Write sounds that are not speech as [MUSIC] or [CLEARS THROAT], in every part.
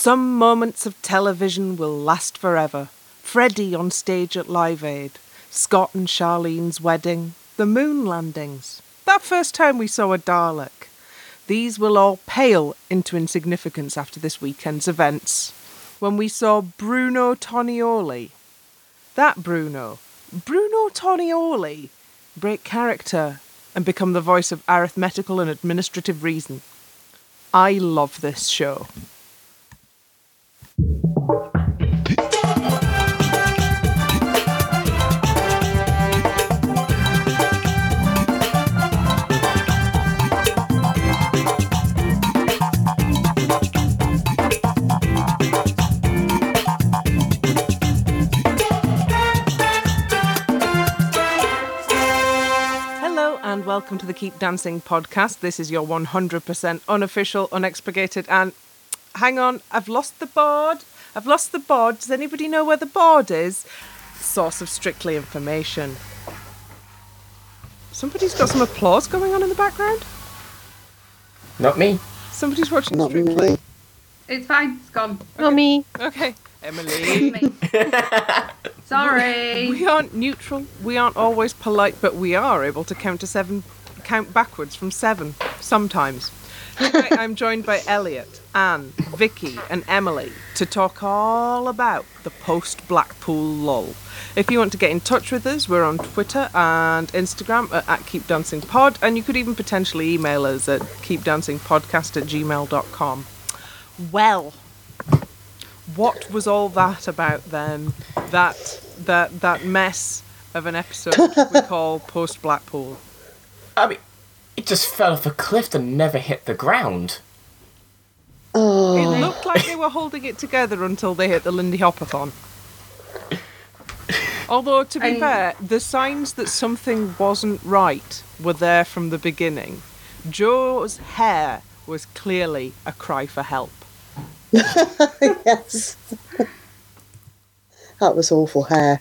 Some moments of television will last forever. Freddie on stage at Live Aid, Scott and Charlene's wedding, the moon landings, that first time we saw a Dalek. These will all pale into insignificance after this weekend's events. When we saw Bruno Tonioli, that Bruno, Bruno Tonioli, break character and become the voice of arithmetical and administrative reason. I love this show. Hello and welcome to the Keep Dancing podcast. This is your 100% unofficial, unexpurgated, and hang on, I've lost the board. I've lost the board. Does anybody know where the board is? Source of strictly information. Somebody's got some applause going on in the background. Not me. Somebody's watching Not Strictly. me. It's fine. It's gone. Mummy. Okay, Emily. [LAUGHS] Me. Sorry. we aren't neutral. We aren't always polite, but we are able to count to seven, count backwards from seven sometimes. Tonight I'm joined by Elliot, Anne, Vikki, and Emily to talk all about the post Blackpool lull. If you want to get in touch with us, we're on Twitter and Instagram at, at Keep Dancing Pod, and you could even potentially email us at keepdancingpodcast at gmail.com. Well, what was all that about then? That that that mess of an episode we [LAUGHS] call Post Blackpool. I mean, it just fell off a cliff and never hit the ground. It Oh, looked like they were holding it together until they hit the Lindy Hopathon. Although, to be And- fair, the signs that something wasn't right were there from the beginning. Joe's hair was clearly a cry for help. [LAUGHS] yes. that was awful hair.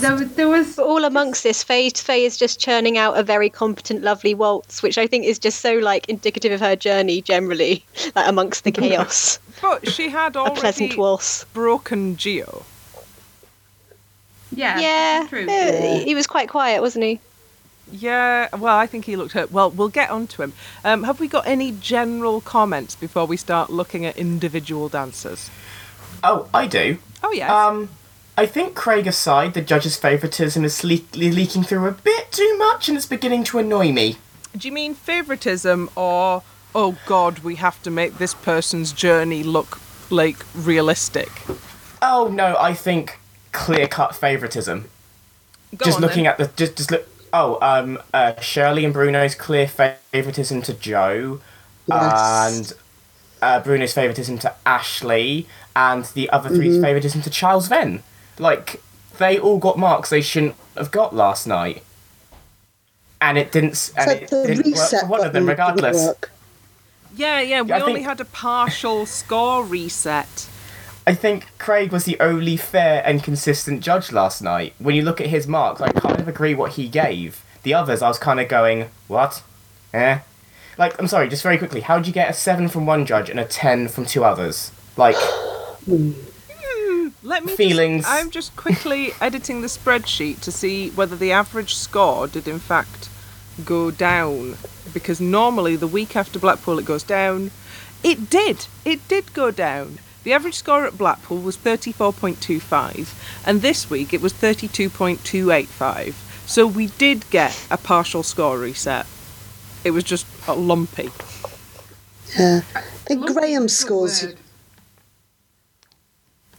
There, was- there was. All amongst this, Faye, Faye is just churning out a very competent, lovely waltz, which I think is just so like indicative of her journey generally, [LAUGHS] like amongst the [LAUGHS] chaos. But she had already a pleasant waltz. broken Gio. Yeah. Yeah, True. uh, he was quite quiet, wasn't he? Yeah, well, I think he looked hurt. Well, we'll get on to him. Um, have we got any general comments before we start looking at individual dancers? Oh, I do. Oh, yeah. Um, I think Craig aside, the judge's favouritism is le- le- leaking through a bit too much and it's beginning to annoy me. Do you mean favoritism or, oh God, we have to make this person's journey look like realistic? Oh no, I think clear cut favouritism. Go just on, looking then. at the just just look. Oh, um, uh, Shirley and Bruno's clear favouritism to Joe, Yes. and uh, Bruno's favouritism to Ashley, and the other three's Mm-hmm. favouritism to Charles Venn. Like they all got marks they shouldn't have got last night, and it didn't. s- And So it the didn't work reset for one of them, regardless. Yeah, yeah, we I only think- had a partial score reset. I think Craig was the only fair and consistent judge last night. When you look at his marks, I kind of agree what he gave. The others, I was kind of going, what? Eh? Like, I'm sorry, just very quickly, how'd you get a 7 from one judge and a 10 from two others? Like, [SIGHS] Let me Feelings. Just, I'm just quickly editing the spreadsheet to see whether the average score did in fact go down. Because normally the week after Blackpool it goes down. It did. It did go down. The average score at Blackpool was 34.25, and this week it was 32.285. So we did get a partial score reset. It was just a lumpy. Yeah. I think Lumpy Graeme's is a good scores. word.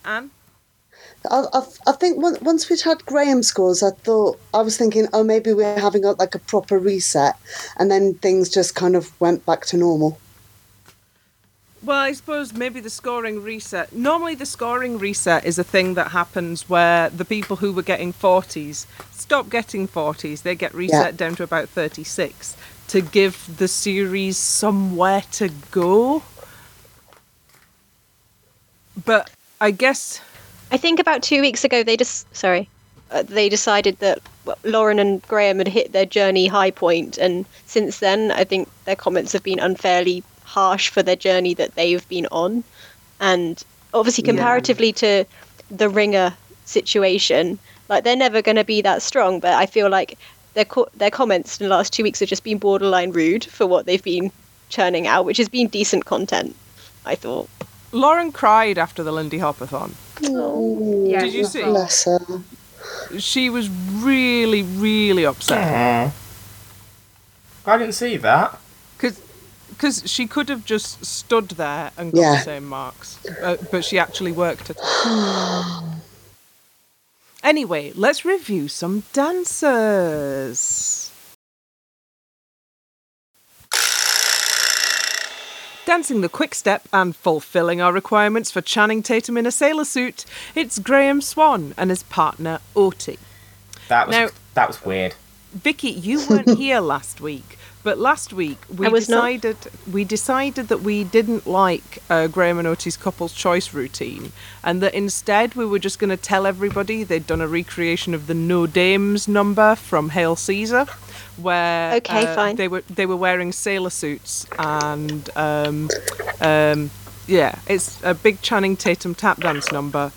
Anne? I, I, I think on- once we'd had Graeme scores, I thought I was thinking, oh, maybe we're having a, like a proper reset, and then things just kind of went back to normal. Well, I suppose maybe the scoring reset. Normally, the scoring reset is a thing that happens where the people who were getting 40s stop getting 40s. They get reset down to about 36 to give the series somewhere to go. But I guess I think about two weeks ago they just sorry, uh, they decided that well, Lauren and Graeme had hit their journey high point, and since then I think their comments have been unfairly harsh for their journey that they've been on, and obviously Yeah. comparatively to the ringer situation, like they're never going to be that strong. But I feel like their co- their comments in the last two weeks have just been borderline rude for what they've been churning out, which has been decent content. I thought. Lauren cried after the Lindy Hopathon. Yeah, Did you see? Bless her. She was really, really upset. Aw. I didn't see that. Because she could have just stood there and got Yeah. the same marks, uh, but she actually worked it. [SIGHS] anyway, let's review some dancers. Dancing the quick step and fulfilling our requirements for Channing Tatum in a sailor suit, it's Graeme Swann and his partner Oti. That was Now- that was weird. Vikki, you weren't [LAUGHS] here last week, but last week we was not. decided we decided that we didn't like uh, Graham and Oti's couple's choice routine, and that instead we were just going to tell everybody they'd done a recreation of the No Dames number from Hail Caesar, where Okay, uh, fine. they were they were wearing sailor suits and um, um, yeah, it's a big Channing Tatum tap dance number.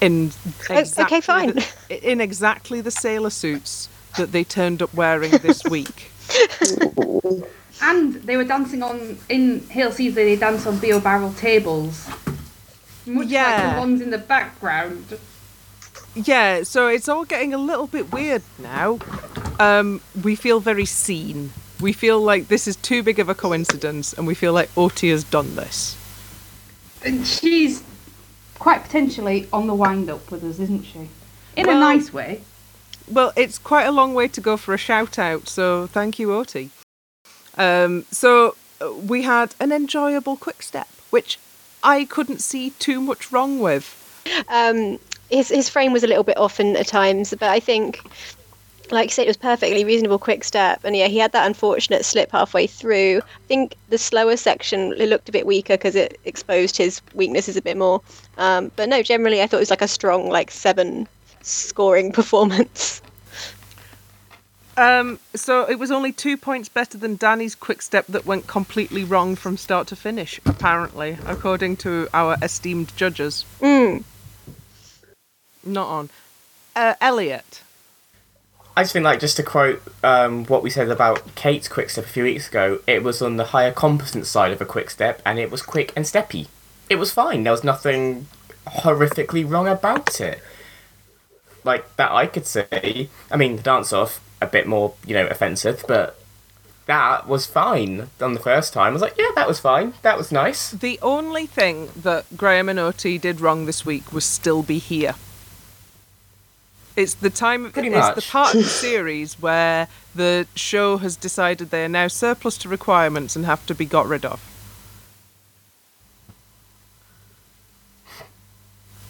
In Oh, okay, exactly fine. the- in exactly the sailor suits that they turned up wearing this [LAUGHS] week. [LAUGHS] And they were dancing on in Hail Caesar. They danced on Bio Barrel tables, much like Yeah. the ones in the background. Yeah, so it's all getting a little bit weird now. Um, we feel very seen. We feel like this is too big of a coincidence, and we feel like Oti has done this. And she's quite potentially on the wind up with us, isn't she? In Well- a nice way. Well, it's quite a long way to go for a shout out, so thank you, Oti. Um, so uh, we had an enjoyable quick step, which I couldn't see too much wrong with. um, his his frame was a little bit off in, at times, but I think, like you said, it was perfectly reasonable quick step. And yeah, he had that unfortunate slip halfway through. I think the slower section it looked a bit weaker because it exposed his weaknesses a bit more. Um, but no, generally I thought it was like a strong like seven scoring [LAUGHS] performance. Um, so it was only two points better than Danny's quick step that went completely wrong from start to finish, apparently, according to our esteemed judges. Mm. Not on. Uh, Elliot. I just think, like, just to quote um, what we said about Kate's quick step a few weeks ago, it was on the higher competence side of a quick step, and it was quick and steppy. It was fine. There was nothing horrifically wrong about it. Like that, I could say. I mean, the dance off a bit more, you know, offensive, but that was fine on the first time. I was like, yeah, that was fine. That was nice. The only thing that Graeme and Oti did wrong this week was still be here. It's the time. Pretty it's the part of the [LAUGHS] series where the show has decided they are now surplus to requirements and have to be got rid of.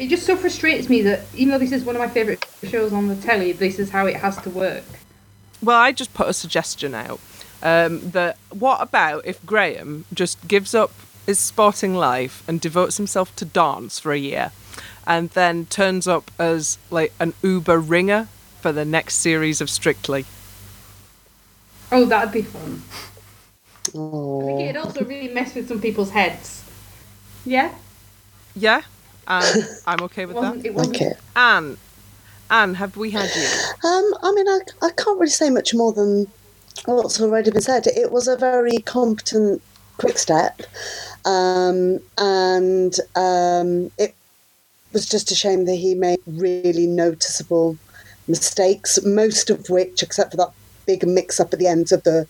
It just so frustrates me that even though this is one of my favourite shows on the telly, this is how it has to work. Well, I just put a suggestion out um, that what about if Graeme just gives up his sporting life and devotes himself to dance for a year, and then turns up as like an Uber ringer for the next series of Strictly. Oh, that'd be fun. I think Oh. it'd also really mess with some people's heads. Yeah, Yeah, and [LAUGHS] I'm okay it with wasn't. that. It wasn't. Okay. Anne, Anne, have we had you? Um, I mean, I, I can't really say much more than what's already been said. It was a very competent quick step, um, and um, it was just a shame that he made really noticeable mistakes, most of which, except for that big mix up at the end of the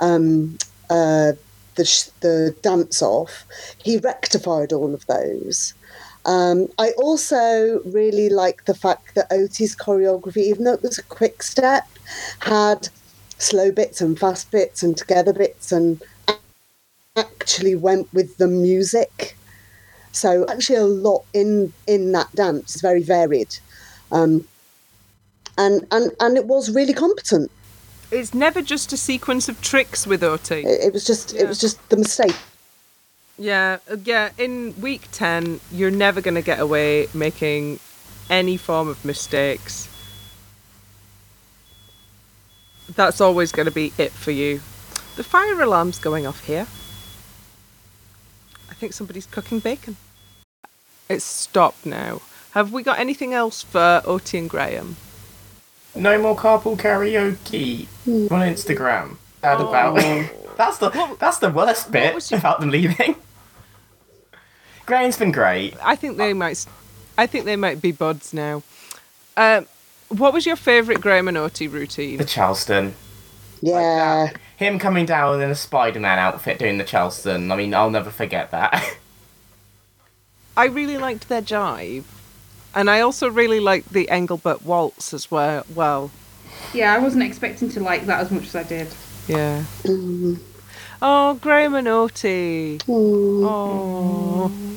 um, uh, the the dance off, he rectified all of those. Um, I also really like the fact that Oti's choreography, even though it was a quick step, had slow bits and fast bits and together bits and actually went with the music. So actually a lot in in that dance is very varied. Um, and, and and it was really competent. It's never just a sequence of tricks with Oti. It, it was just Yeah. it was just the mistake. Yeah, uh, yeah. In week ten, you're never going to get away making any form of mistakes. That's always going to be it for you. The fire alarm's going off here. I think somebody's cooking bacon. It's stopped now. Have we got anything else for Oti and Graham? No more carpool karaoke on Instagram. Sad about [LAUGHS] That's the that's the worst bit was your- about them leaving. [LAUGHS] Graeme's been great. I think they might. s- I think they might be buds now. Um, what was your favourite Graham and Oti routine? The Charleston. Yeah. Him coming down in a Spider-Man outfit doing the Charleston. I mean, I'll never forget that. [LAUGHS] I really liked their jive, and I also really like the Engelbert waltz as well. Well, Yeah, I wasn't expecting to like that as much as I did. yeah. Mm. Oh, Graeme and Oti. Oh. Mm.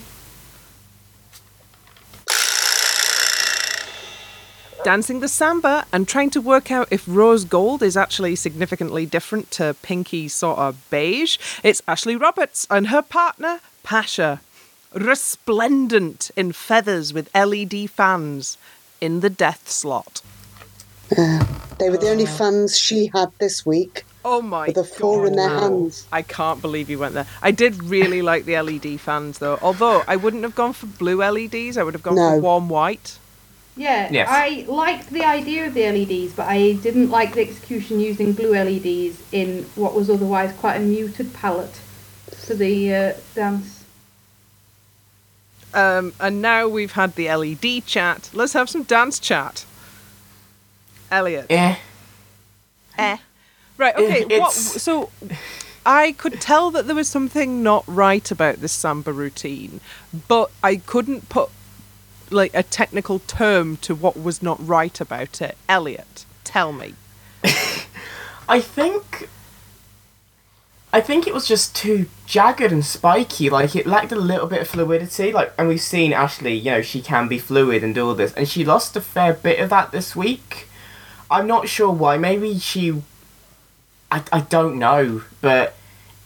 Dancing the samba and trying to work out if rose gold is actually significantly different to pinky sort of beige. It's Ashley Roberts and her partner, Pasha. Resplendent in feathers with LED fans in the death slot. They were the only fans she had this week Oh my with a four in their hands. I can't believe you went there. I did really like the LED fans though. Although I wouldn't have gone for blue LEDs, I would have gone for warm white. Yeah, Yes. I liked the idea of the LEDs, but I didn't like the execution using blue LEDs in what was otherwise quite a muted palette for the uh, dance. Um, and now we've had the LED chat. Let's have some dance chat. Elliot. eh. Eh. Right, okay. What, so I could tell that there was something not right about this samba routine, but I couldn't put like a technical term to what was not right about it. Elliot, tell me. [LAUGHS] I think. I think it was just too jagged and spiky. Like it lacked a little bit of fluidity. Like, and we've seen Ashley. You know, she can be fluid and do all this, and she lost a fair bit of that this week. I'm not sure why. Maybe she. I, I don't know, but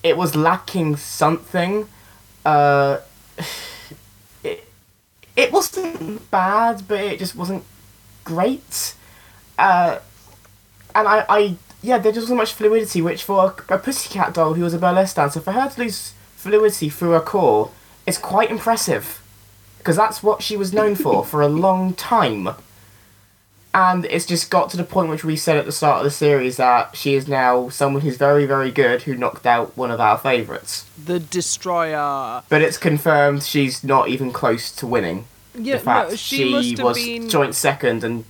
it was lacking something. Uh, [SIGHS] it, it wasn't bad, but it just wasn't great. Uh, and I, I, yeah, there just wasn't much fluidity. Which for a, a pussycat doll who was a burlesque dancer, for her to lose fluidity through her core is quite impressive, because that's what she was known for for a [LAUGHS] long time. And it's just got to the point which we said at the start of the series that she is now someone who's very, very good who knocked out one of our favourites. The Destroyer. But it's confirmed she's not even close to winning. Yeah, In fact, no, she, she, must have was been joint second and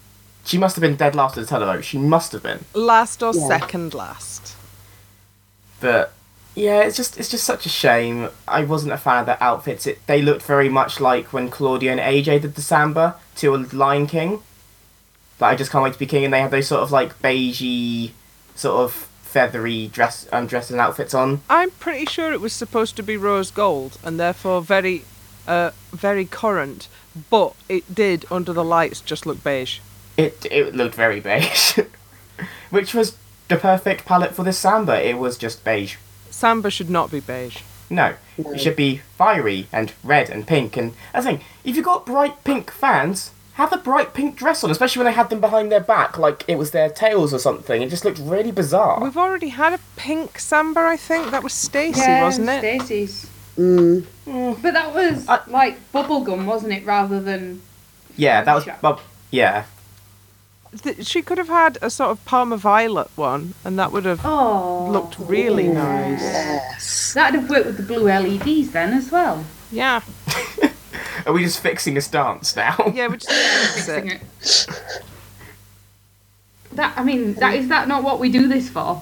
she must have been dead last at the televote. She must have been. last or Yeah. second last. But yeah, it's just it's just such a shame. I wasn't a fan of their outfits. It they looked very much like when Claudia and AJ did the samba to a Lion King. Like I just can't wait to be king, and they had those sort of like beigey, sort of feathery dress um, dresses and outfits on. I'm pretty sure it was supposed to be rose gold and therefore very, uh, very current, but it did under the lights just look beige. It it looked very beige, [LAUGHS] which was the perfect palette for this samba. It was just beige. Samba should not be beige. No, No. it should be fiery and red and pink. And I think if you've got bright pink fans, have a bright pink dress on, especially when they had them behind their back, like it was their tails or something. It just looked really bizarre. We've already had a pink Samba, I think. That was Stacey, yeah, wasn't it? Stacey's. Mm. But that was I- like bubblegum, wasn't it? Rather than yeah, that was. Sure. Well, yeah, Th- She could have had a sort of Parma Violet one, and that would have oh, looked really nice. Yes. That'd have worked with the blue LEDs then as well. Yeah, [LAUGHS] are we just fixing this dance now? [LAUGHS] yeah, we're just fix Fixing it. it. That I mean, that is that not what we do this for?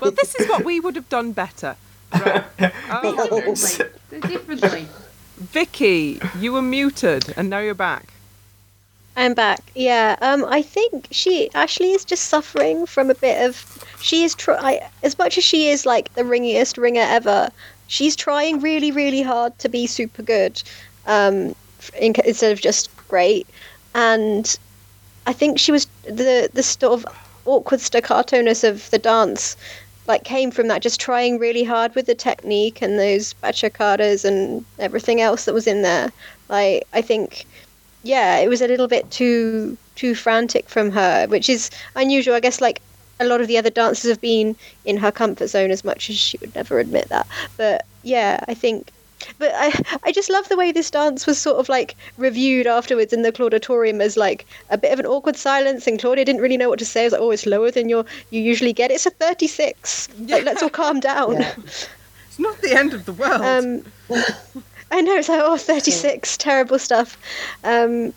Well, this is what we would have done better. [LAUGHS] Right. Oh, differently. differently. Vikki, you were muted, and now you're back. I'm back. Yeah. Um. I think she Ashley is just suffering from a bit of. She is try as much as she is like the ringiest ringer ever. She's trying really, really hard to be super good, um, in, instead of just great. And I think she was the the sort of awkward staccato-ness of the dance, like came from that just trying really hard with the technique and those batucadas and everything else that was in there. Like I think yeah, it was a little bit too too frantic from her, which is unusual. I guess like a lot of the other dancers have been in her comfort zone as much as she would never admit that. But yeah, I think. But I, I just love the way this dance was sort of like reviewed afterwards in the Clauditorium as like a bit of an awkward silence, and Claudia didn't really know what to say. It was like, oh, it's lower than your you usually get. It's a 36. Like, let's all calm down. Yeah. It's not the end of the world. Um, [LAUGHS] I know it's like oh 36 terrible stuff. Um,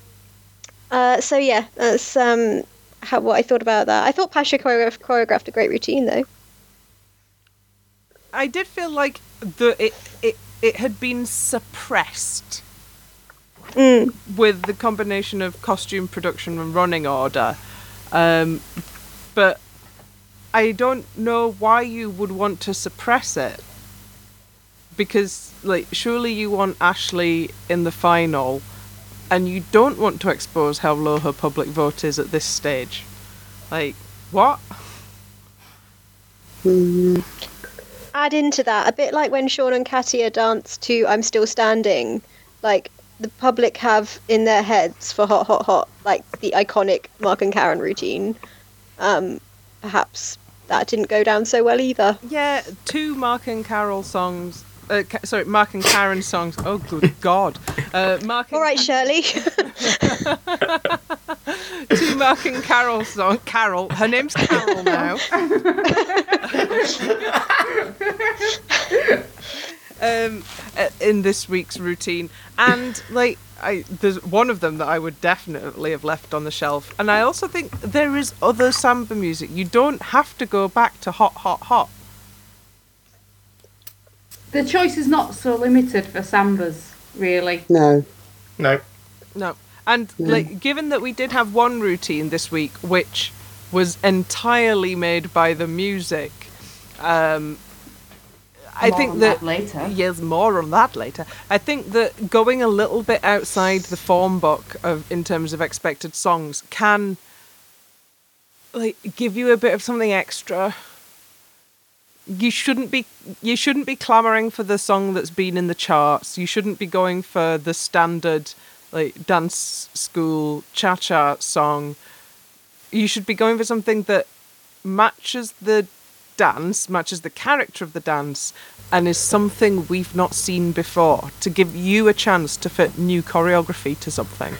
uh, so yeah, that's um, how, what I thought about that. I thought Pasha choreographed, choreographed a great routine though. I did feel like the it it, it had been suppressed Mm. with the combination of costume production and running order. Um, but I don't know why you would want to suppress it. Because, like, surely you want Ashley in the final, and you don't want to expose how low her public vote is at this stage. Like, what? Add into that a bit like when Seann and Katya danced to "I'm Still Standing," like the public have in their heads for "Hot Hot Hot" like the iconic Mark and Karen routine. Um, perhaps that didn't go down so well either. Yeah, two Mark and Carol songs. Uh, sorry, Mark and Karen songs. Oh, good [LAUGHS] God. Uh, Mark and All right, Shirley. [LAUGHS] two Mark and Carol song. Carol, her name's Carol now. [LAUGHS] um, uh, in this week's routine, and like I, there's one of them that I would definitely have left on the shelf, and I also think there is other samba music. You don't have to go back to hot, hot, hot. The choice is not so limited for sambas, really. No. No. No. And No. like given that we did have one routine this week which was entirely made by the music, um I More think on that, that later. Yes, more on that later. I think that going a little bit outside the form book of in terms of expected songs can like give you a bit of something extra. You shouldn't be you shouldn't be clamoring for the song that's been in the charts. You shouldn't be going for the standard like dance school cha-cha song. You should be going for something that matches the dance, matches the character of the dance, and is something we've not seen before to give you a chance to fit new choreography to something.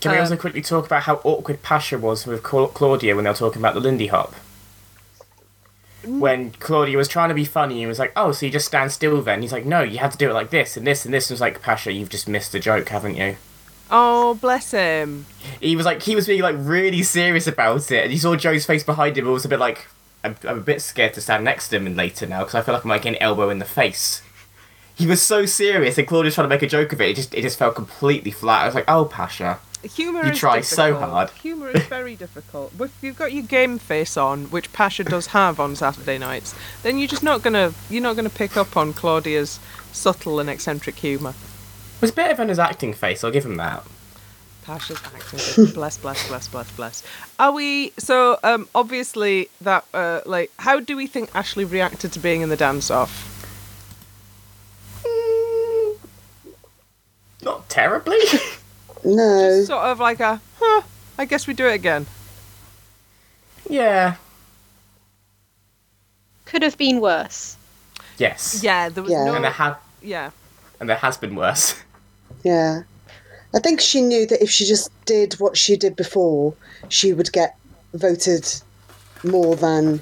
Can we Uh, also quickly talk about how awkward Pasha was with Claudia when they were talking about the Lindy Hop? When Claudia was trying to be funny and was like, "Oh, so you just stand still then?" He's like, "No, you had to do it like this and this and this." And was like, "Pasha, you've just missed the joke, haven't you?" Oh, bless him. He was like, he was being like really serious about it, and you saw Joe's face behind him. It was a bit like, "I'm, I'm a bit scared to stand next to him and later now because I feel like I'm like an elbow in the face." He was so serious, and Claudia's trying to make a joke of it. It just, it just felt completely flat. I was like, "Oh, Pasha." Humor You is try so hard. Humor is very [LAUGHS] difficult. If you've got your game face on, which Pasha does have on Saturday nights, then you're just not gonna you're not gonna pick up on Claudia's subtle and eccentric humour. It was better than his acting face. I'll give him that. Pasha's acting. bless, bless, bless, bless, bless. Are we so? Um, obviously that uh, like, how do we think Ashley reacted to being in the dance off? Not terribly. [LAUGHS] No. Sort of like a, huh? I guess we do it again. yeah. Could have been worse. Yes. Yeah, there was Yeah. no. And there had yeah, and there has been worse. [LAUGHS] Yeah. I think she knew that if she just did what she did before, she would get voted more than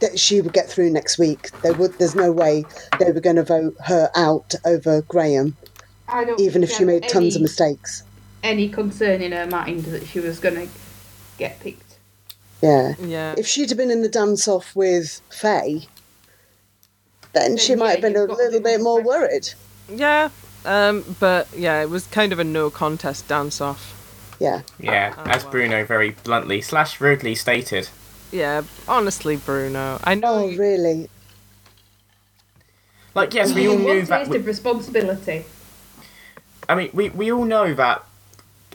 that she would get through next week. There would there's no way they were going to vote her out over Graeme, I don't even if she had made tons of mistakes. Any concern in her mind that she was going to get picked. Yeah. yeah. If she'd have been in the dance off with Faye, then she Then, might have been a you've got a little bit bit more more pressure. worried. Yeah, um, but yeah, it was kind of a no contest dance off. Yeah. Yeah, Oh, as wow. Bruno very bluntly slash rudely stated. Yeah, honestly, Bruno, I know. Oh, you- really? Like, yes, we [LAUGHS] all One knew taste that. of responsibility. I mean, we we all know that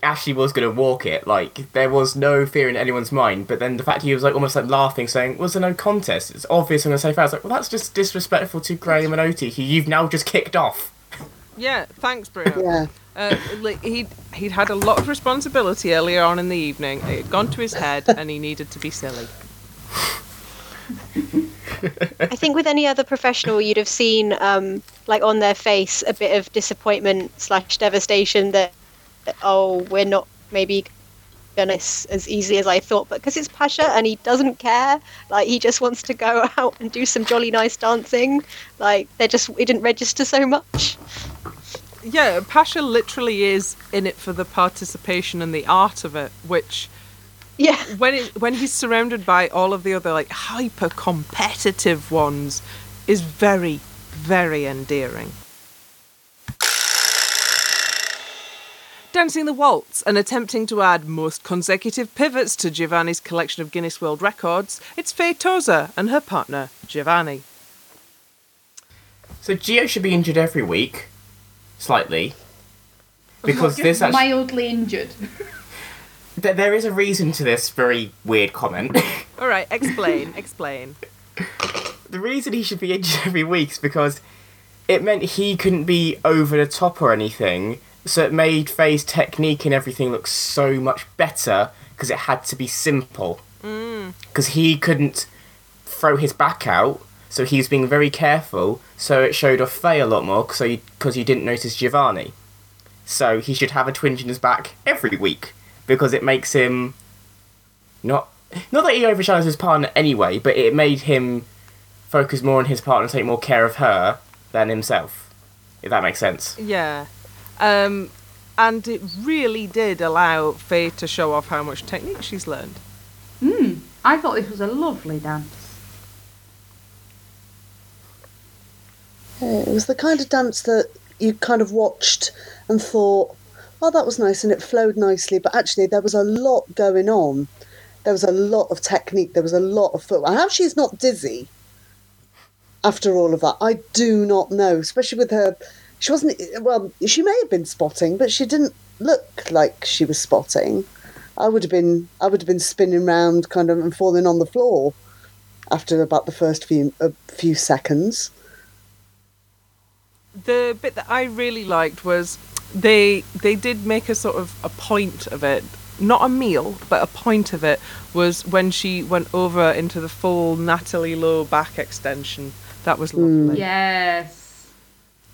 Ashley was going to walk it. Like, there was no fear in anyone's mind. But then the fact he was like almost like laughing, saying, "Was there no contest?" It's obvious I'm going to say fast. Like, well, that's just disrespectful to Graeme and Oti, who you've now just kicked off. Yeah, thanks, Bruno. [LAUGHS] Yeah. Uh, like he'd he'd had a lot of responsibility earlier on in the evening. It had gone to his head, and he needed to be silly. I think with any other professional, you'd have seen, um, like on their face, a bit of disappointment slash devastation that, that, oh, we're not maybe gonna s- as easily as I thought. But because it's Pasha and he doesn't care, like he just wants to go [LAUGHS] out and do some jolly nice dancing. Like they're just, it didn't register so much. Yeah, Pasha literally is in it for the participation and the art of it, which Yeah. when it, when he's surrounded by all of the other like hyper competitive ones is very very endearing. Dancing the waltz and attempting to add most consecutive pivots to Giovanni's collection of Guinness World Records, it's Faye Tozer and her partner Giovanni. So Geo should be injured every week, slightly, because Just this actually mildly injured. th- there is a reason to this very weird comment. [LAUGHS] All right, explain, explain. the reason he should be injured every week is because it meant he couldn't be over the top or anything, so it made Faye's technique and everything look so much better because it had to be simple. Mm. Because he couldn't throw his back out, so he was being very careful, so it showed off Faye a lot more because he, 'cause he didn't notice Giovanni. So he should have a twinge in his back every week because it makes him not not that he overshadows his partner anyway, but it made him focus more on his partner and take more care of her than himself. If that makes sense. Yeah. Um, and it really did allow Faye to show off how much technique she's learned. Hmm. I thought this was a lovely dance. It was the kind of dance that you kind of watched and thought, oh, that was nice and it flowed nicely. But actually, there was a lot going on. There was a lot of technique. There was a lot of footwork. How she's not dizzy after all of that, I do not know. Especially with her, she wasn't. Well, she may have been spotting, but she didn't look like she was spotting. I would have been. I would have been spinning round, kind of, and falling on the floor after about the first few a few seconds. The bit that I really liked was they they did make a sort of a point of it. Not a meal, but a point of it was when she went over into the full Natalie Lowe back extension. That was lovely. Yes.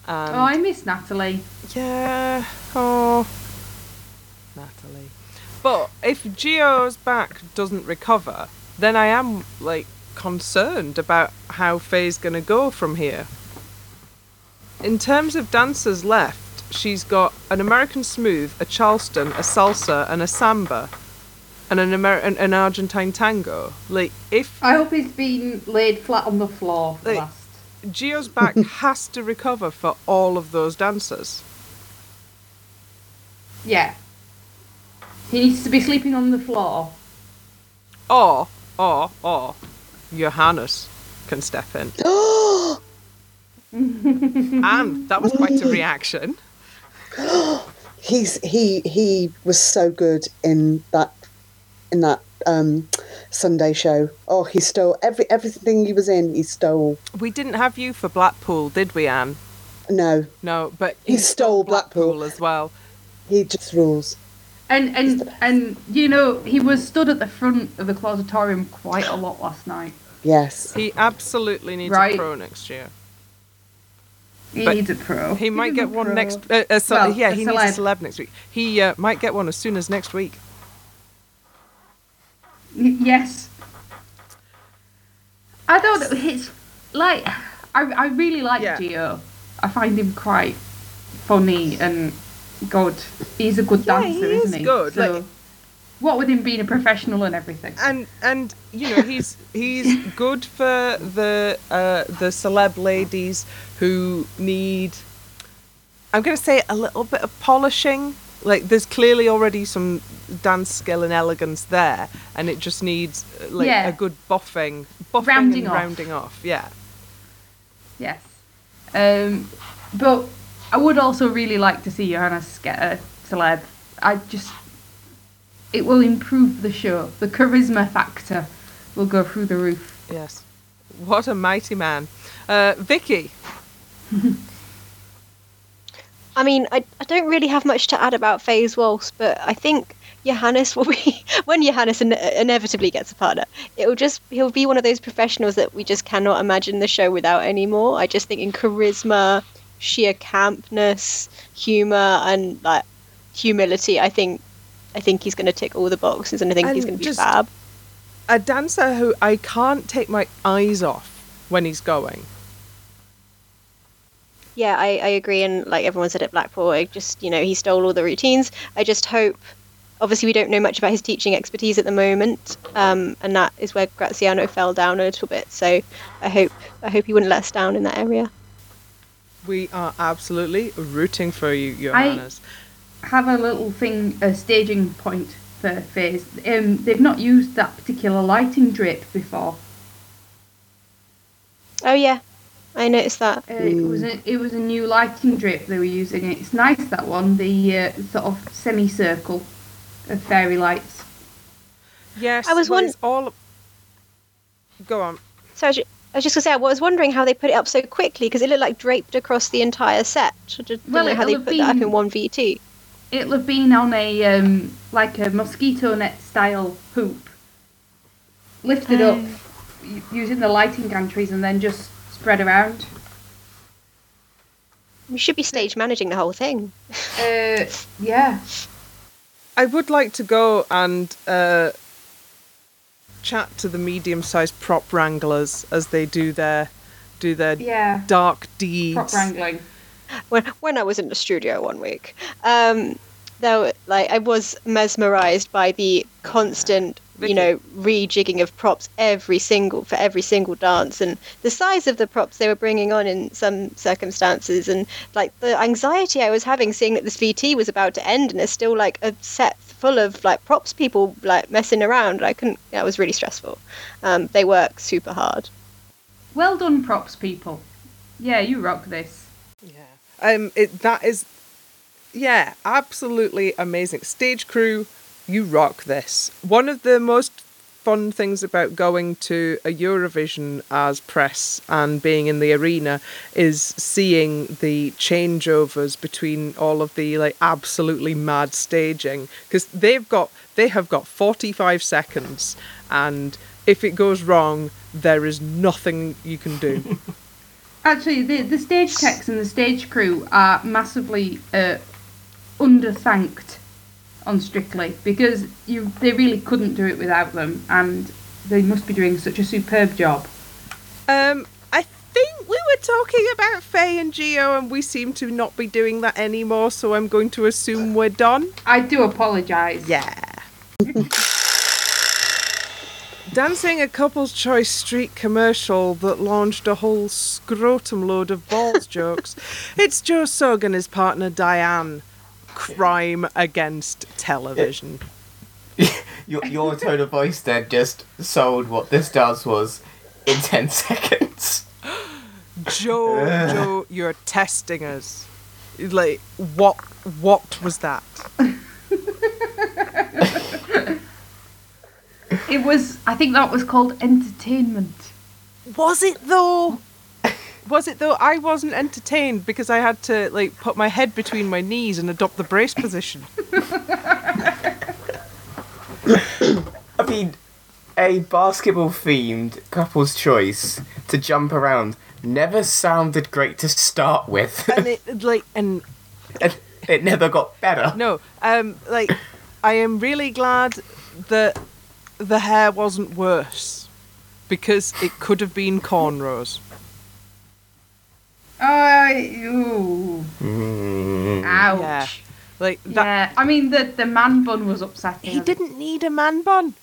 And oh, I miss Natalie. Yeah. Oh. Natalie. But if Gio's back doesn't recover, then I am like concerned about how Faye's going to go from here. In terms of dancers left, she's got an American smooth, a Charleston, a salsa, and a samba, and an Amer- an, Argentine tango. Like if I hope he's been laid flat on the floor for Like- last. Gio's back [LAUGHS] has to recover for all of those dancers. Yeah. He needs to be sleeping on the floor. Or, or, or, Johannes can step in. [GASPS] and that was quite a reaction. [GASPS] he's he he was so good in that in that um Sunday show. Oh, he stole every everything he was in. He stole. We didn't have you for Blackpool, did we, Anne? No, No, but He stole Blackpool. as well. he just rules. And and and you know he was stood at the front of the Clauditorium quite a lot last night. Yes. He absolutely needs Right. a pro next year. He But needs a pro. He might needs get one pro. next. Uh, a ce- Well, yeah, he celeb. needs a celeb next week. He uh, might get one as soon as next week. Yes. I don't know. It's like I I really like Yeah. Gio. I find him quite funny and good. He's a good Yeah, dancer, he is isn't he? good, So, like- what with him being a professional and everything. and and you know he's he's good for the uh, the celeb ladies who need I'm going to say a little bit of polishing like there's clearly already some dance skill and elegance there and it just needs uh, like Yeah. a good buffing buffing Rounding and off. rounding off yeah Yes. Um, but I would also really like to see Johannes get a celeb. I just. It will improve the show. The charisma factor will go through the roof. yes what a mighty man uh, Vikki [LAUGHS] I mean, I, I don't really have much to add about Faye's Waltz, but I think Johannes will be [LAUGHS] when Johannes ine- inevitably gets a partner. It will just he'll be one of those professionals that we just cannot imagine the show without anymore. I just think in charisma, sheer campness, humor, and like humility, I think I think he's going to tick all the boxes, and I think he's going to be fab. A dancer who I can't take my eyes off when he's going. Yeah, I, I agree, and like everyone said at Blackpool, I just you know he stole all the routines. I just hope. Obviously, we don't know much about his teaching expertise at the moment, um, and that is where Graziano fell down a little bit. So, I hope I hope he wouldn't let us down in that area. We are absolutely rooting for you, Johannes. Have a little thing, a staging point for Faye's. Um, they've not used that particular lighting drape before. Oh yeah, I noticed that. Uh, It was a, it was a new lighting drape they were using. It's nice that one, the uh, sort of semicircle of fairy lights. Yes, I was well, won- all. Go on. So I was, ju- I was just gonna say, I was wondering how they put it up so quickly because it looked like draped across the entire set. I just didn't Well, know how they it'll put have that up been- in one VT. It'll have been on a um, like a mosquito net style hoop, lifted up Oh. using the lighting gantries and then just spread around. You should be stage managing the whole thing. Uh, yeah. I would like to go and uh, chat to the medium-sized prop wranglers as they do their do their Yeah. dark deeds. Prop wrangling. when when I was in the studio one week. Um, though, like I was mesmerized by the constant, Vikki. You know, rejigging of props every single for every single dance, and the size of the props they were bringing on in some circumstances, and like the anxiety I was having seeing that this VT was about to end, and there's still like a set full of like props people like messing around. I couldn't. That was really stressful. Um, they work super hard. Well done, props people. Yeah, you rock this. Yeah. Um. It that is. Yeah, absolutely amazing. Stage crew, you rock this. One of the most fun things about going to a Eurovision as press and being in the arena is seeing the changeovers between all of the like absolutely mad staging because they've got they have got 45 seconds and if it goes wrong there is nothing you can do. [LAUGHS] Actually, the the stage techs and the stage crew are massively uh, underthanked on Strictly because you they really couldn't do it without them, and they must be doing such a superb job. Um, I think we were talking about Faye and Gio, and we seem to not be doing that anymore. So I'm going to assume we're done. I do apologise. Yeah. Dancing a couple's choice street commercial that launched a whole scrotum load of balls jokes. [LAUGHS] It's Joe Sugg and his partner Dianne. Crime against television. [LAUGHS] Your, your tone of voice then just sold what this does was in 10 [LAUGHS] seconds. Joe, [LAUGHS] Joe, you're testing us. Like, what? What was that? It was. I think that was called entertainment. Was it though? Was it though? I wasn't entertained because I had to like put my head between my knees and adopt the brace position. [LAUGHS] [COUGHS] I mean, a basketball themed couple's choice to jump around never sounded great to start with. [LAUGHS] And it like and [LAUGHS] and it never got better. no, um like I am really glad that the hair wasn't worse because it could have been cornrows. Oh, ooh. Mm. ouch. Yeah. Like that Yeah, I mean the the man bun was upsetting. he didn't need a man bun.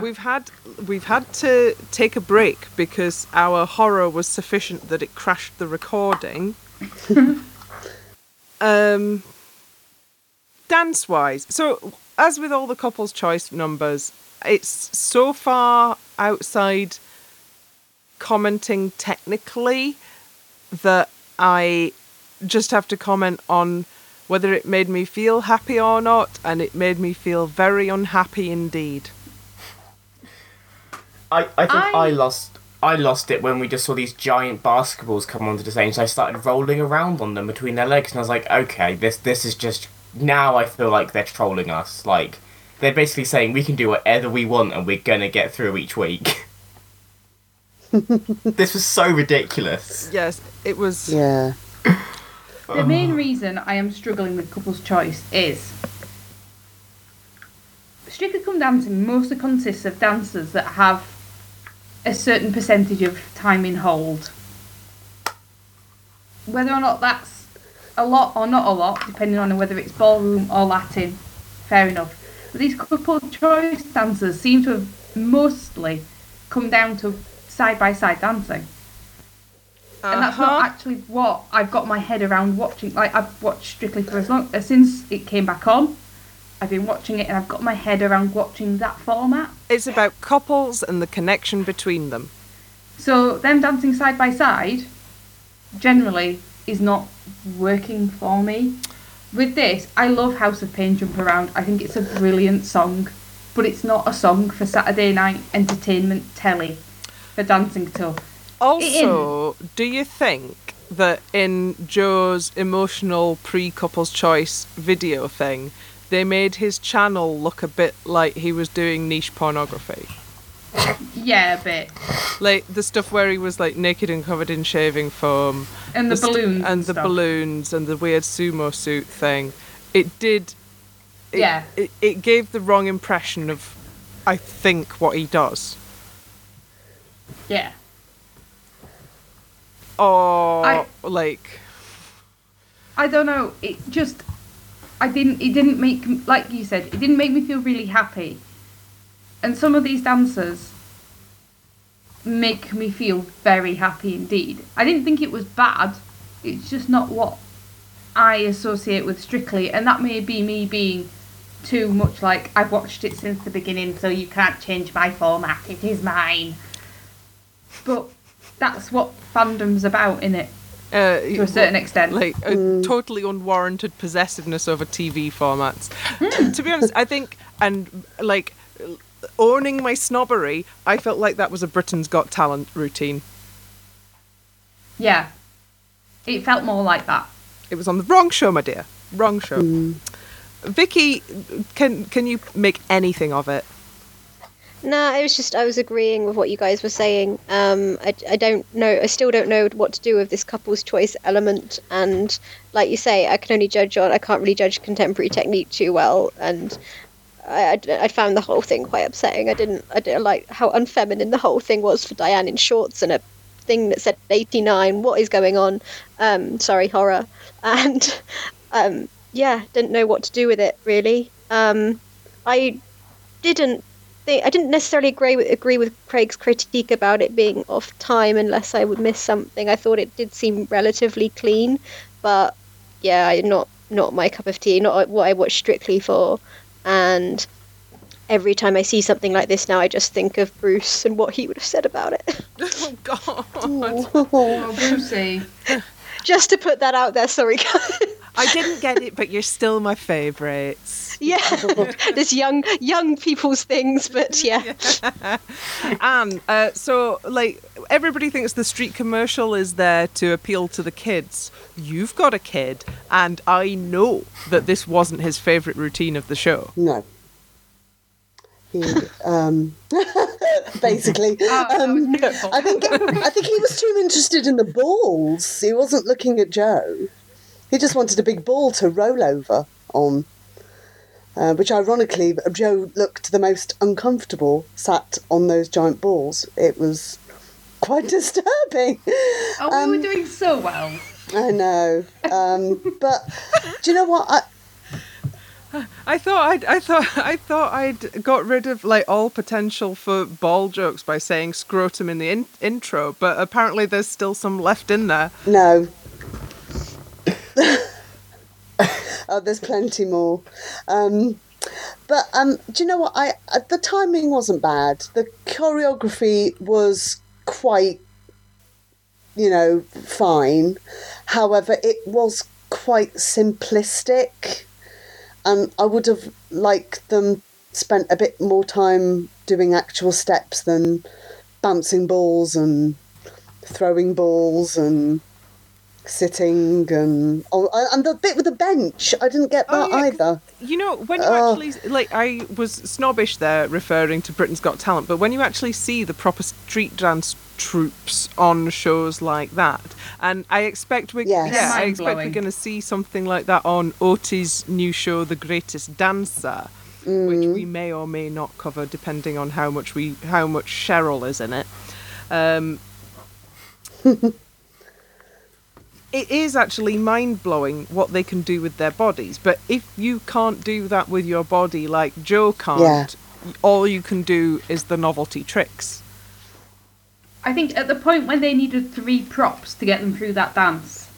We've had we've had to take a break because our horror was sufficient that it crashed the recording. [LAUGHS] um, dance wise, so as with all the couples choice numbers, it's so far outside commenting technically that I just have to comment on whether it made me feel happy or not, and it made me feel very unhappy indeed. I, I think I... I- lost I lost it when we just saw these giant basketballs come onto the stage. So I started rolling around on them between their legs, and I was like, okay, this this is just now. I feel like they're trolling us. Like they're basically saying we can do whatever we want, and we're gonna get through each week. [LAUGHS] [LAUGHS] this was so ridiculous. Yes, it was. Yeah. The main reason I am struggling with couple's choice is Strictly Come Dancing mostly consists of dancers that have a certain percentage of time in hold. Whether or not that's a lot or not a lot, depending on whether it's ballroom or Latin, fair enough. But these couple choice dancers seem to have mostly come down to side by side dancing. And that's Uh-huh. not actually what I've got my head around watching. Like I've watched Strictly for as long as since it came back on. I've been watching it and I've got my head around watching that format. It's about couples and the connection between them. So them dancing side by side generally is not working for me. With this, I love House of Pain Jump Around. I think it's a brilliant song, but it's not a song for Saturday night entertainment telly for dancing to. Also, do you think that in Joe's emotional pre couples choice video thing, they made his channel look a bit like he was doing niche pornography? Yeah, a bit. Like the stuff where he was like naked and covered in shaving foam, And the, st- balloons. and And the balloons, and the weird sumo suit thing. It did. It, Yeah. It, it gave the wrong impression of, I think, what he does. Yeah. Or I- like. I don't know. It just, I didn't. It didn't make, like you said, it didn't make me feel really happy. And some of these dancers make me feel very happy indeed. I didn't think it was bad. It's just not what I associate with Strictly, and that may be me being too much like I've watched it since the beginning, so you can't change my format. It is mine. But that's what fandom's about, in it, Uh, to a certain extent. like a mm. totally unwarranted possessiveness over TV formats. Hmm. to be honest, I think, and like owning my snobbery, I felt like that was a Britain's Got Talent routine. Yeah. It felt more like that. It was on the wrong show, my dear. Wrong show. Mm. Vikki, can can you make anything of it? No, it was just I was agreeing with what you guys were saying. Um, I, I don't know. I still don't know what to do with this couple's choice element. And like you say, I can only judge on. I can't really judge contemporary technique too well. And I, I, I found the whole thing quite upsetting. I didn't. I didn't like how unfeminine the whole thing was for Dianne in shorts and a thing that said 89. What is going on? Um, sorry, horror. [LAUGHS] And um, yeah, didn't know what to do with it really. Um, I didn't think I didn't necessarily agree with agree with Craig's critique about it being off time unless I would miss something. I thought it did seem relatively clean, but yeah, not not my cup of tea. Not what I watch strictly for. And every time I see something like this now, I just think of Bruce and what he would have said about it. [LAUGHS] Oh God! Oh, Brucey. [LAUGHS] just to put that out there. Sorry, guys. I didn't get it, but you're still my favourites. yeah, [LAUGHS] this young young people's things, but [LAUGHS] yeah. Anne, [LAUGHS] uh, so like everybody thinks the street commercial is there to appeal to the kids. You've got a kid, and I know that this wasn't his favourite routine of the show. No. He, um, basically, Oh, um. I think I think he was too interested in the balls. He wasn't looking at Joe. He just wanted a big ball to roll over on. Uh, which ironically, Joe looked the most uncomfortable sat on those giant balls. It was quite [LAUGHS] disturbing. Oh, we Um, were doing so well. I know, um, but do you know what? I, I thought I'd, I thought I thought I'd got rid of like all potential for ball jokes by saying scrotum in the in- intro, but apparently there's still some left in there. No. [LAUGHS] oh, there's plenty more. Um, but um, do you know what? I uh, the timing wasn't bad. The choreography was quite, you know, fine. However, it was quite simplistic, and I would have liked them spent a bit more time doing actual steps than bouncing balls and throwing balls and sitting and oh, and the bit with the bench. I didn't get Oh, that either. You know, when you Oh. actually like, I was snobbish there, referring to Britain's Got Talent, but when you actually see the proper street dance troops on shows like that, and I expect we're Yes. yeah, I expect we're going to see something like that on Oti's new show, The Greatest Dancer, which we mm. may or may not cover depending on how much we how much Cheryl is in it. Um, [LAUGHS] it is actually mind blowing what they can do with their bodies. But if you can't do that with your body, like Joe can't, Yeah. all you can do is the novelty tricks. I think at the point when they needed three props to get them through that dance,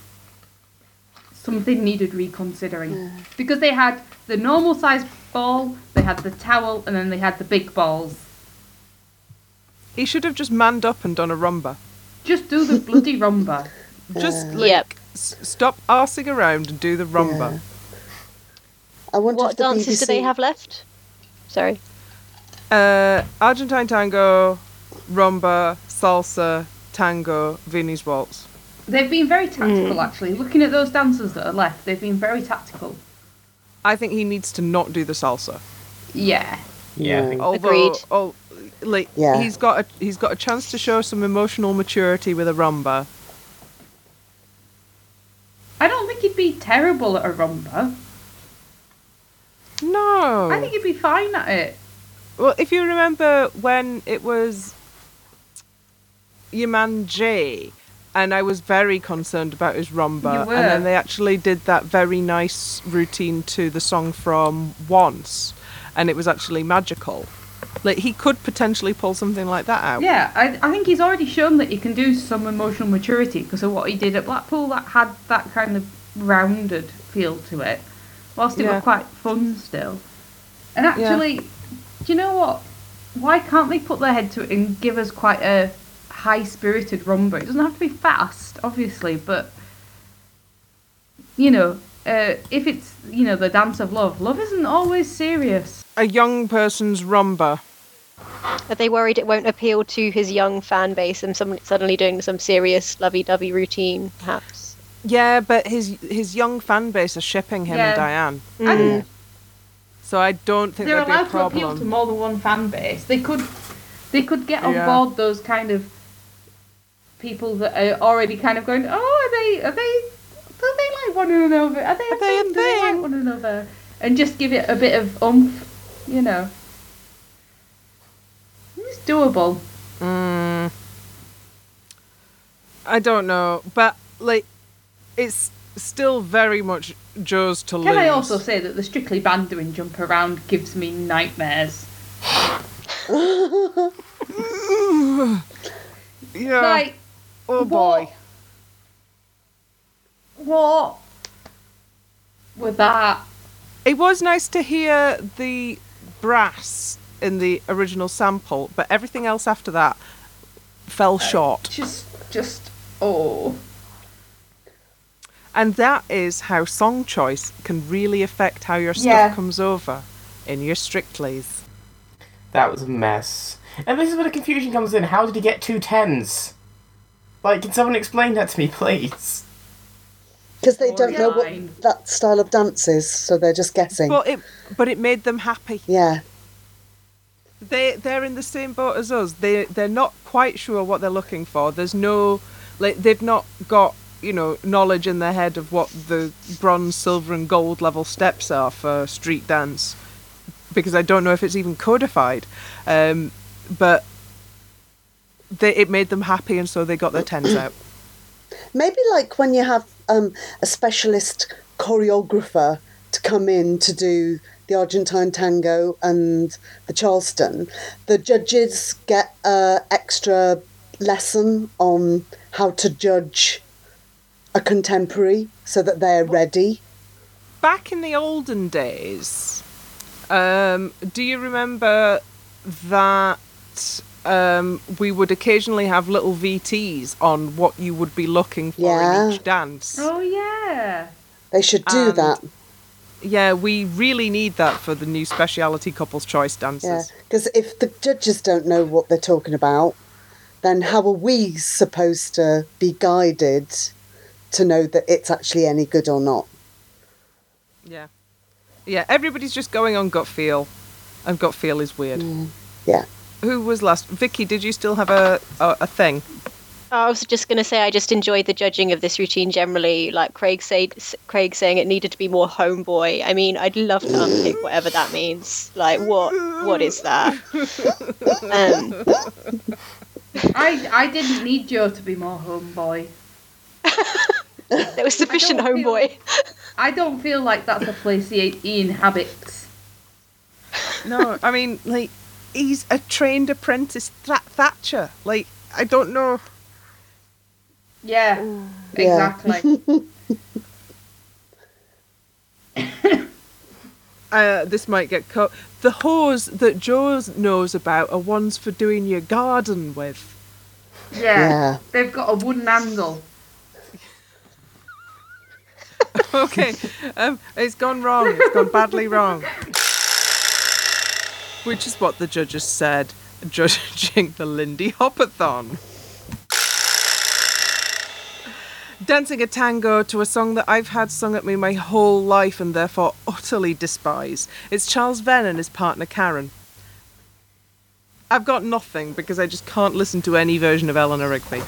something needed reconsidering. Because they had the normal size ball, they had the towel, and then they had the big balls. He should have just manned up and done a rumba. Just do the bloody [LAUGHS] rumba. Just Yeah. like Yep. s- stop arsing around and do the rumba. I wonder What if the dances do they have left? Sorry. Uh, Argentine tango, rumba, salsa, tango, Viennese waltz. They've been very tactical, actually. Looking at those dancers that are left, they've been very tactical. I think he needs to not do the salsa. Yeah. Yeah, I Although, Agreed. oh, like Yeah. he's got a he's got a chance to show some emotional maturity with a rumba. I don't think he'd be terrible at a rumba. No, I think he'd be fine at it. Well, if you remember when it was your man Jay, and I was very concerned about his rumba, and then they actually did that very nice routine to the song from Once, and it was actually magical. Like he could potentially pull something like that out. Yeah, I, I think he's already shown that he can do some emotional maturity because of what he did at Blackpool that had that kind of rounded feel to it, whilst it Yeah. was quite fun still. And actually, do you know what? Why can't they put their head to it and give us quite a high spirited rumba? It doesn't have to be fast, obviously, but you know, uh, if it's you know the dance of love, love isn't always serious. A young person's rumba. Are they worried it won't appeal to his young fan base and some suddenly doing some serious lovey-dovey routine, perhaps? Yeah, but his his young fan base are shipping him Yeah. and Dianne, And so I don't think they're there'd be a allowed to appeal to more than one fan base. They could, they could get on Yeah. board those kind of people that are already kind of going. Oh, are they? Are they? Do they like one another? Are they a Are they a thing? Do they like one another? And just give it a bit of oomph, you know. It's doable. Mm, I don't know, but like, it's still very much Joe's to lose. Can I also say that the Strictly Band doing jump around gives me nightmares? [LAUGHS] Yeah. Like, oh boy. what? With that. It was nice to hear the brass in the original sample, but everything else after that fell uh, short. Just, just, oh. And that is how song choice can really affect how your stuff Yeah. comes over in your Strictlys. that was a mess. And this is where the confusion comes in. How did he get two tens? Like, can someone explain that to me, please? because they don't know what that style of dance is, so they're just guessing. But it, but it made them happy. yeah, they they're in the same boat as us. They they're not quite sure what they're looking for. There's no like they've not got you know knowledge in their head of what the bronze, silver, and gold level steps are for street dance because I don't know if it's even codified. Um, but they, it made them happy, and so they got their tens out. [CLEARS THROAT] maybe like when you have um, a specialist choreographer to come in to do the Argentine tango and the Charleston, the judges get a extra lesson on how to judge a contemporary so that they're ready. Back in the olden days, um, do you remember that um, we would occasionally have little VTs on what you would be looking for Yeah. in each dance? Oh, yeah. They should do And- that. Yeah, we really need that for the new speciality couples choice dances. Yeah, because if the judges don't know what they're talking about, then how are we supposed to be guided to know that it's actually any good or not? Yeah. Yeah, everybody's just going on gut feel, and gut feel is weird. Yeah. Who was last? Vikki, did you still have a, a, a thing? I was just going to say I just enjoyed the judging of this routine generally. Like Craig said, Craig saying it needed to be more homeboy. I mean, I'd love to unpick whatever that means. Like, what what is that? [LAUGHS] Um, I I didn't need Joe to be more homeboy. [LAUGHS] there was sufficient don't feel- homeboy. I don't feel like that's a place he, he inhabits. No, I mean, like, he's a trained apprentice Th- Thatcher. Like, I don't know. Yeah, Yeah. exactly. [LAUGHS] Uh, this might get cut. The hose that Joe knows about are ones for doing your garden with. Yeah. Yeah. They've got a wooden handle. [LAUGHS] okay, um, it's gone wrong. It's gone badly wrong. Which is what the judges said, judging the Lindy Hopathon. Dancing a tango to a song that I've had sung at me my whole life and therefore utterly despise. It's Charles Venn and his partner Karen. I've got nothing because I just can't listen to any version of Eleanor Rigby.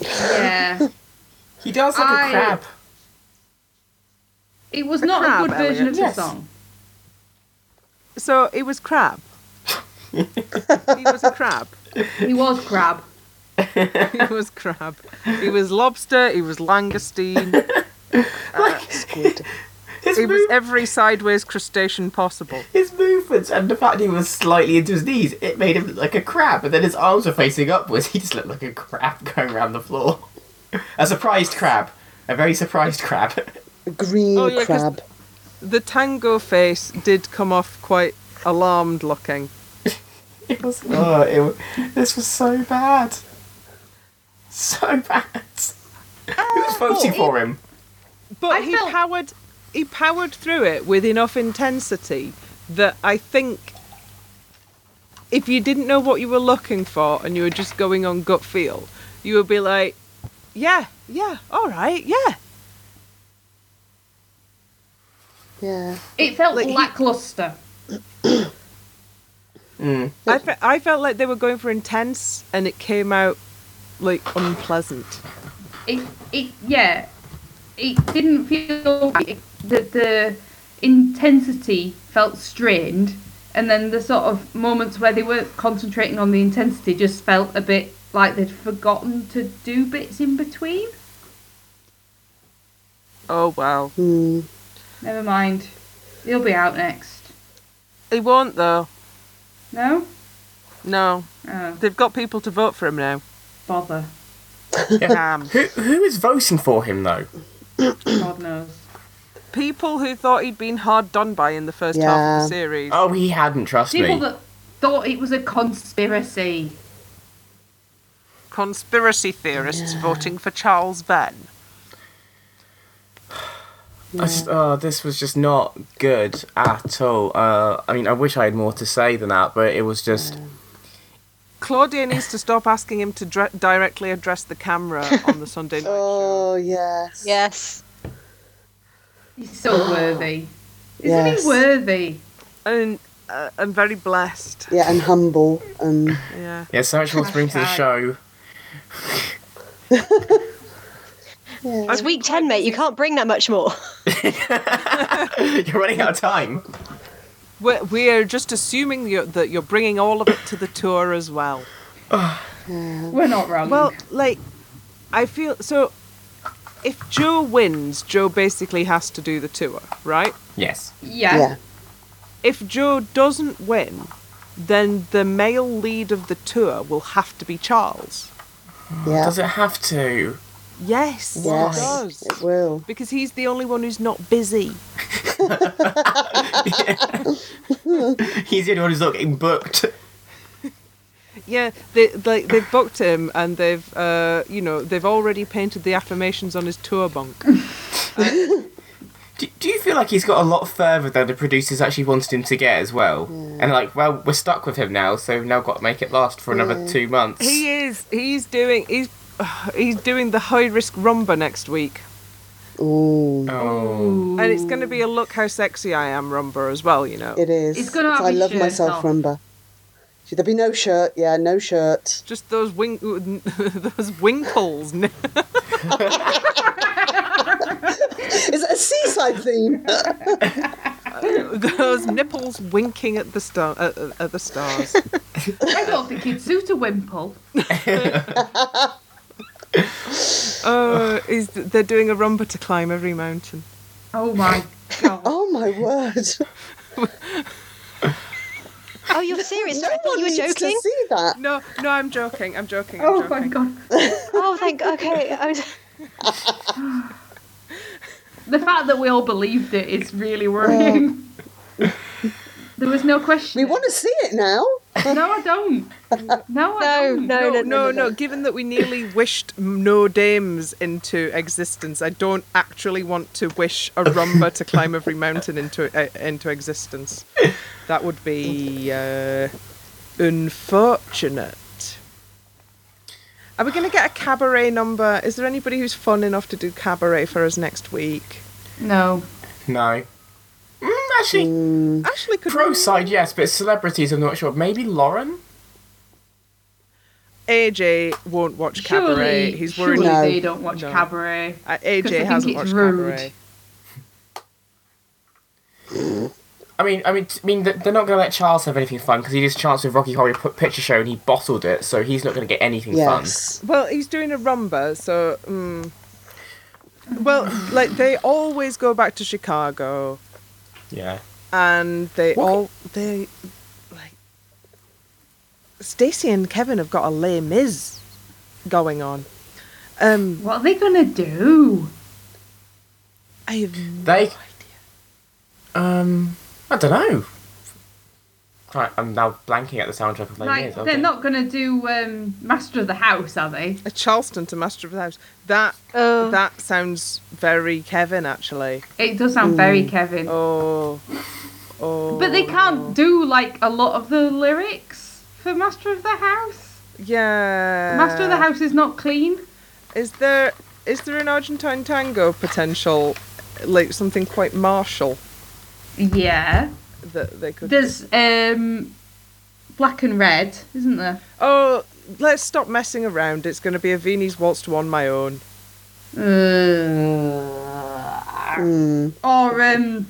Yeah. He does like I- a crab. It was A not crab, a good version Elliot. of Yes. the song. So it was crab. [LAUGHS] he was a crab. He was crab. [LAUGHS] he was crab. He was lobster. He was langoustine. [LAUGHS] Uh, Squid. His, He was every sideways crustacean possible. his movements and the fact he was slightly into his knees, it made him look like a crab. And then his arms were facing upwards. He just looked like a crab going around the floor. A surprised crab. A very surprised crab. A green Oh, yeah, 'cause- crab. The tango face did come off quite alarmed looking. [LAUGHS] It was. Oh, it, this was so bad. So bad. Who's ah, voting for him? But I he felt- powered he powered through it with enough intensity that I think if you didn't know what you were looking for and you were just going on gut feel, you would be like, Yeah, yeah, alright, yeah. Yeah. It felt Like, he- lackluster. [COUGHS] Mm. I, fe- I felt like they were going for intense and it came out like unpleasant. It, it, yeah. It didn't feel right. The, the intensity felt strained, and then the sort of moments where they weren't concentrating on the intensity just felt a bit like they'd forgotten to do bits in between. Oh wow. Hmm. Never mind. He'll be out next. He won't though. No? No. Oh, They've got people to vote for him now. bother. Damn. Who who is voting for him though? God knows. people who thought he'd been hard done by in the first half of the series. Oh, he hadn't. Trust People me. that thought it was a conspiracy. Conspiracy theorists voting for Charles Venn. I just, oh, this was just not good at all. Uh, I mean, I wish I had more to say than that, but it was just. Claudia needs to stop asking him to dre- directly address the camera on the Sunday night [LAUGHS] show. Oh, yes. Yes. He's so worthy. Isn't Yes. he worthy? And uh, I'm very blessed. Yeah, and humble. And Yeah. Yeah, so much more to bring to the show. [LAUGHS] yeah. It's week 10, mate. You can't bring that much more. [LAUGHS] [LAUGHS] You're running out of time. We're, we're just assuming you're, that you're bringing all of it to the tour as well. [SIGHS] We're not wrong. Well, like, I feel so. If Joe wins, Joe basically has to do the tour, right? Yes. yeah. yeah. If Joe doesn't win, then the male lead of the tour will have to be Charles. Yeah. Does it have to? Yes, Yes. it does. It will. Because he's the only one who's not busy. [LAUGHS] [LAUGHS] He's the only one who's not getting booked. [LAUGHS] Yeah, they like they've booked him and they've uh you know they've already painted the affirmations on his tour bunk. Do, do you feel like he's got a lot further than the producers actually wanted him to get as well? And like, well, we're stuck with him now, so we've now got to make it last for another two months. He is. He's doing. He's. [SIGHS] he's doing the high risk rumba next week, Ooh, oh. and it's going to be a look how sexy I am rumba as well. You know, it is. It's gonna have I love shirt myself, off. Rumba. Should there be no shirt? Yeah, no shirt. just those wing, [LAUGHS] those winkles. [LAUGHS] Is it a seaside theme? [LAUGHS] those nipples winking at the star at, at- at the stars. I don't think he'd suit a wimple. Oh, is they're doing a rumba to climb every mountain. Oh my [LAUGHS] god. oh my word! Oh, you're serious? No I thought you were needs joking. to see that. No, no, I'm joking. I'm joking. I'm Oh joking. my god. [LAUGHS] Oh, thank. Okay, I was. The fact that we all believed it is really worrying. Oh. there was no question. We want to see it now. No, I don't. No, I No, don't. no, No, no, no, no. Given that we nearly wished no dames into existence, I don't actually want to wish a rumba to climb every mountain into uh, into existence. That would be uh, unfortunate. Are we going to get a cabaret number? Is there anybody who's fun enough to do cabaret for us next week? No. No. Mm, actually, Ashley could. pro side, yes, but celebrities, I'm not sure. Maybe Lauren? AJ won't watch cabaret. Surely, He's worried. surely No. they don't watch No. cabaret. Uh, 'Cause I AJ think hasn't watched rude. cabaret. I mean, I mean, t- I mean, they're not going to let Charles have anything fun because he did his chance with Rocky Horror P- Picture Show and he bottled it, so he's not going to get anything Yes. Well, he's doing a rumba, so. Mm. Well, like they always go back to Chicago, fun. Yeah. and they What- all they like. Stacey and Kevin have got a Les Mis going on. Um, What are they gonna do? I have no They- idea. Um, I don't know. Right, I'm now blanking at the soundtrack of Les Like, Mis. they're okay. not gonna do um, Master of the House, are they? A Charleston to Master of the House. That Oh. that sounds very Kevin, actually. It does sound very Kevin. Oh, oh. But they can't do like a lot of the lyrics for Master of the House. Yeah. Master of the House is not clean. Is there is there an Argentine tango potential, like something quite martial Yeah. That they could? There's um, Black and Red, isn't there? Oh, let's stop messing around. It's going to be a Viennese waltz to on my own. Uh, Mm. or um,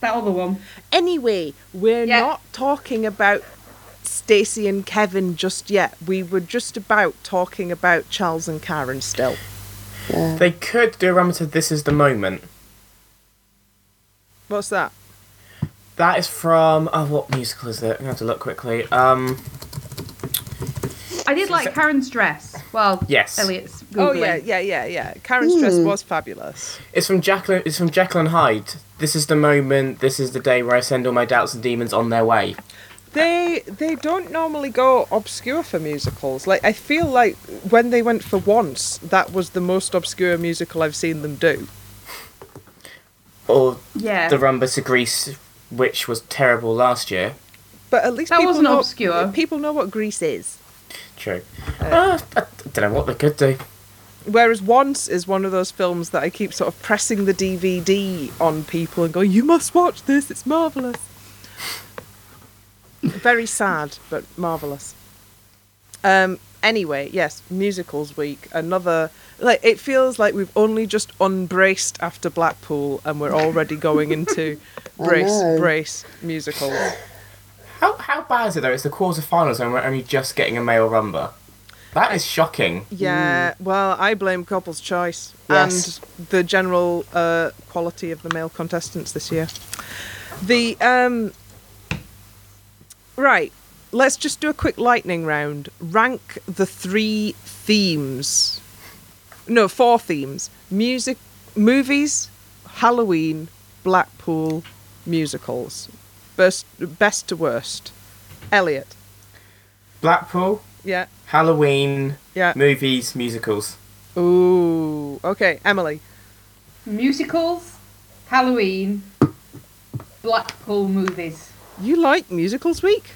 that other one. Anyway, we're Yeah. not talking about Stacey and Kevin just yet. We were just about talking about Charles and Karen still. They could do a run to This Is the Moment. What's that? That is from. Oh, what musical is it? I'm going to have to look quickly. Um, I did like Karen's dress. Well, Yes. Elliot's googling. Oh yeah, yeah, yeah, yeah. Karen's dress was fabulous. it's from Jacqueline. It's from Jekyll and Hyde. This is the moment. This is the day where I send all my doubts and demons on their way. They they don't normally go obscure for musicals. Like I feel like when they went for once, that was the most obscure musical I've seen them do. Or Yeah. the Rumba to Grease, which was terrible last year. But at least That people wasn't know, obscure. People know what Grease is. True. Uh, I don't know what they could do. Whereas Once is one of those films that I keep sort of pressing the DVD on people and going, "You must watch this. It's marvelous." [LAUGHS] Very sad, but marvelous. Um. Anyway, yes, musicals week. Another like it feels like we've only just unbraced after Blackpool, and we're already going into [LAUGHS] brace know. brace musicals. How how bad is it though? It's the quarterfinals and we're only just getting a male rumba. That is shocking. Yeah, well, I blame Couple's Choice Yes. and the general uh, quality of the male contestants this year. The um, right, let's just do a quick lightning round. Rank the three themes. No, four themes: music, movies, Halloween, Blackpool, musicals. Best, best to worst. Elliot. Blackpool, Yeah. Halloween, Yeah. movies, musicals. Ooh. Okay, Emily. Musicals, Halloween, Blackpool movies. You like musicals week?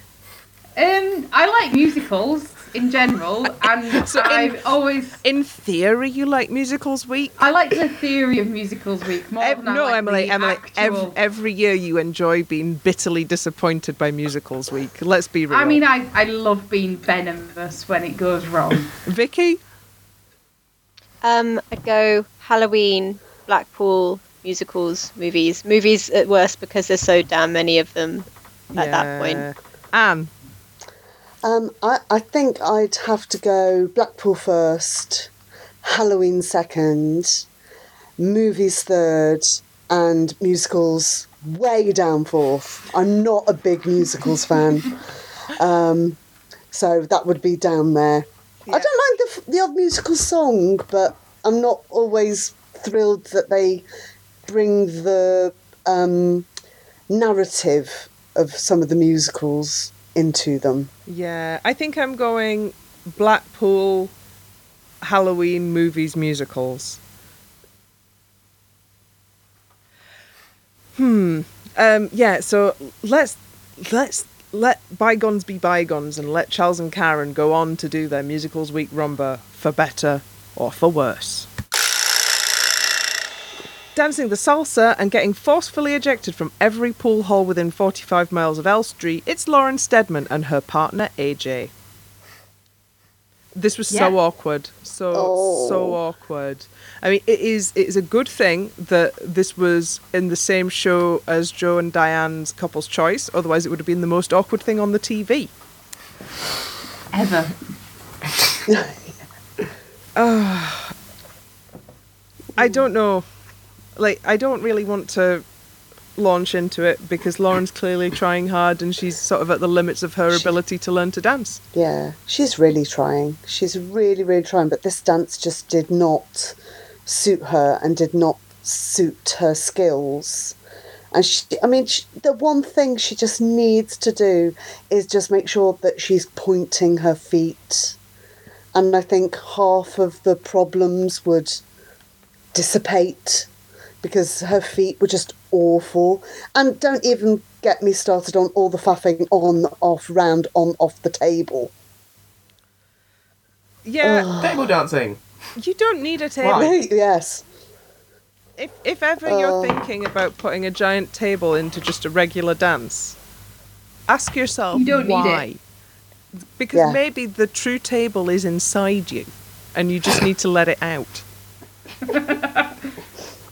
Um, I like musicals in general, and [LAUGHS] So I've always In theory, you like musicals week. I like the theory of musicals week more Ev- than I no, like Emily, the Emily. Every, actual- every year you enjoy being bitterly disappointed by musicals week. Let's be real. I mean, I, I love being venomous when it goes wrong. [LAUGHS] Vikki. Um, I'd go Halloween, Blackpool, musicals, movies. Movies at worst because there's so damn many of them at that point. Anne. Um, I, I think I'd have to go Blackpool first, Halloween second, movies third, and musicals way down fourth. I'm not a big musicals fan, um, so that would be down there. I don't mind the, the odd musical song, but I'm not always thrilled that they bring the um, narrative of some of the musicals into them. Yeah, I think I'm going Blackpool, Halloween movies, musicals. Hmm. Um. Yeah. So let's let's let bygones be bygones and let Charles and Karen go on to do their musicals week rumba for better or for worse. Dancing the salsa and getting forcefully ejected from every pool hall within 45 miles of Elstree, it's Lauren Steadman and her partner AJ. This was so awkward, so so Oh. awkward. I mean, it is it is a good thing that this was in the same show as Joe and Dianne's Couple's Choice. Otherwise, it would have been the most awkward thing on the TV. Ever. [SIGHS] I don't know. Like, I don't really want to launch into it because Lauren's clearly trying hard and she's sort of at the limits of her ability to learn to dance. Yeah, she's really trying. She's really, really trying. But this dance just did not suit her and did not suit her skills. And she, I mean, she, the one thing she just needs to do is just make sure that she's pointing her feet. And I think half of the problems would dissipate because her feet were just awful. And don't even get me started on all the faffing on, off, round, on, off the table. Yeah, Table dancing. you don't need a table. Right. yes. If, if ever you're Oh. thinking about putting a giant table into just a regular dance, ask yourself You don't need why. it. Because Yeah. maybe the true table is inside you and you just need to let it out. [LAUGHS]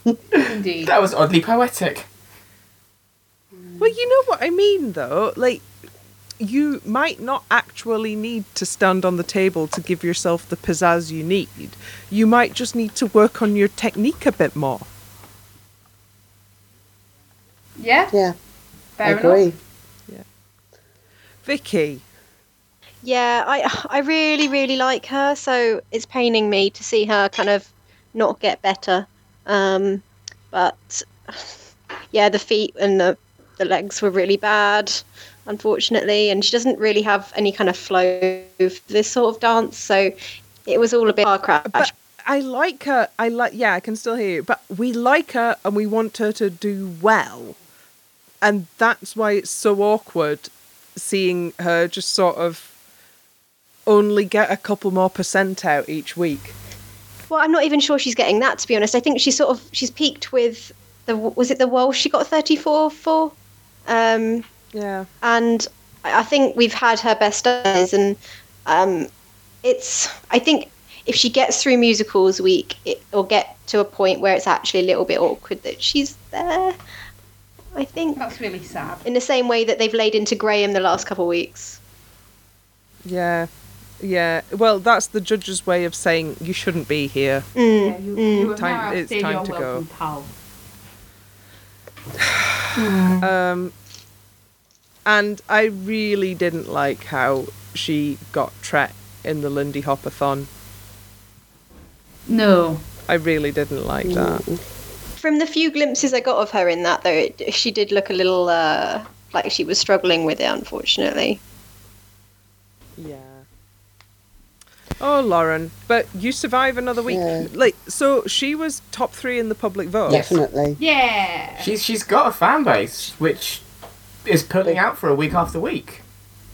Indeed. That was oddly poetic. Well, you know what I mean, though. Like, you might not actually need to stand on the table to give yourself the pizzazz you need. You might just need to work on your technique a bit more. Yeah, Yeah, fair I agree. enough. Vikki, Yeah, I I really really like her, so it's paining me to see her kind of not get better. Um, but yeah, the feet and the the legs were really bad, unfortunately, and she doesn't really have any kind of flow for this sort of dance, so it was all a bit car crash. but I like her. I like. Yeah, I can still hear you. But we like her, and we want her to do well, and that's why it's so awkward seeing her just sort of only get a couple more percent out each week. Well, I'm not even sure she's getting that to be honest. I think she's sort of she's peaked with the was it the waltz she got 34 for, um, Yeah. and I I think we've had her best days, and um, it's I think if she gets through musicals week, it will get to a point where it's actually a little bit awkward that she's there. I think That's really sad. in the same way that they've laid into Graeme the last couple of weeks. Yeah. Yeah. Well, that's the judge's way of saying you shouldn't be here. Mm. Yeah, you, you Time- now it's time your to go. welcome. [SIGHS] Um, and I really didn't like how she got Tret in the Lindy Hopathon. No. I really didn't like that. From the few glimpses I got of her in that, though, it, she did look a little uh, like she was struggling with it, unfortunately. Yeah. Oh, Lauren, but you survive another week. Yeah. Like, so she was top three in the public vote. Definitely. Yeah. She's she's got a fan base which is pulling out for a week after week.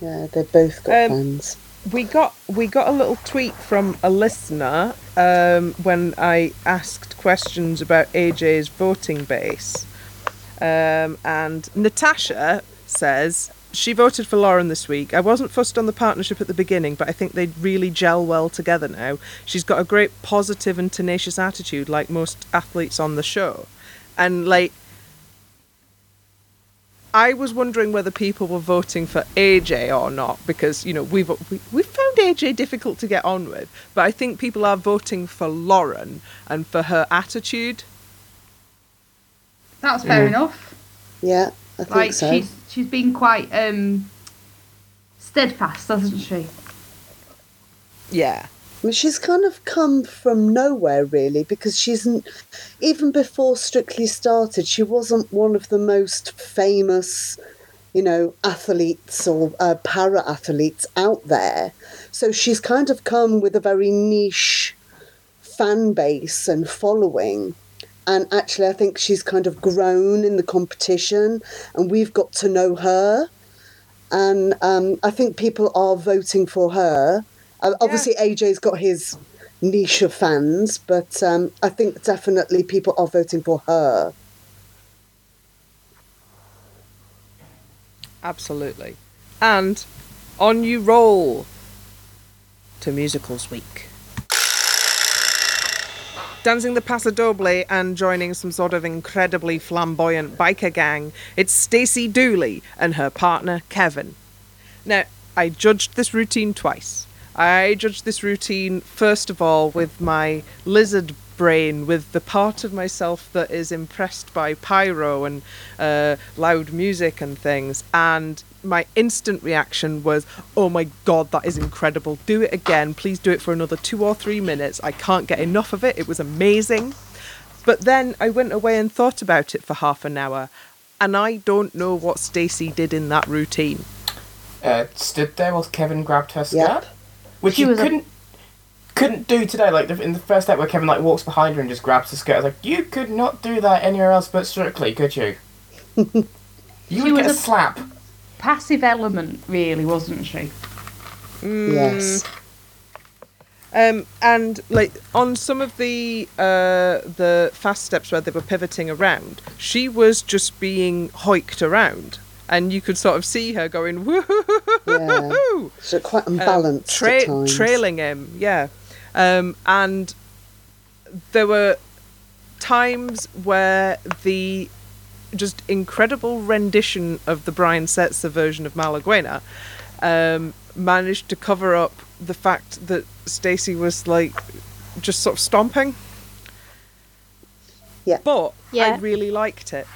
Yeah, they've both got Um, fans. We got we got a little tweet from a listener um, when I asked questions about AJ's voting base, um, and Natasha says she voted for Lauren this week. I wasn't fussed on the partnership at the beginning, but I think they really gel well together now. She's got a great positive and tenacious attitude, like most athletes on the show, and like I was wondering whether people were voting for AJ or not because you know we've we, we've found AJ difficult to get on with, but I think people are voting for Lauren and for her attitude. That's fair Mm. enough. Yeah, I think Like so. She's been quite um steadfast, hasn't she? Yeah, mean, she's kind of come from nowhere, really, because she's even before Strictly started, she wasn't one of the most famous, you know, athletes or uh, para athletes out there. So she's kind of come with a very niche fan base and following. And actually, I think she's kind of grown in the competition, and we've got to know her. And um, I think people are voting for her. Uh, obviously, AJ's got his niche of fans, but um, I think definitely people are voting for her. absolutely. And on you roll to musicals week. Dancing the Paso Doble and joining some sort of incredibly flamboyant biker gang, it's Stacey Dooley and her partner Kevin. Now, I judged this routine twice. I judged this routine, first of all, with my lizard brain, with the part of myself that is impressed by pyro and uh, loud music and things. And my instant reaction was, oh my god, that is incredible. Do it again. Please do it for another two or three minutes. I can't get enough of it. It was amazing. But then I went away and thought about it for half an hour. And I don't know what Stacey did in that routine. Uh, stood there while Kevin grabbed her skirt, Yep. which She you was a- couldn't couldn't do today. Like the, in the first step where Kevin like walks behind her and just grabs the skirt. I was like, you could not do that anywhere else but Strictly, could you? [LAUGHS] you She would get a a- slap. Passive element, really, wasn't she? Yes. Um, and like on some of the uh, the fast steps where they were pivoting around, she was just being hoiked around, and you could sort of see her going woohoo, So quite um, unbalanced tra- at times. trailing him, yeah. Um, and there were times where the just incredible rendition of the Brian Setzer version of Malaguena um, managed to cover up the fact that Stacey was like just sort of stomping. Yeah. But Yeah. I really liked it.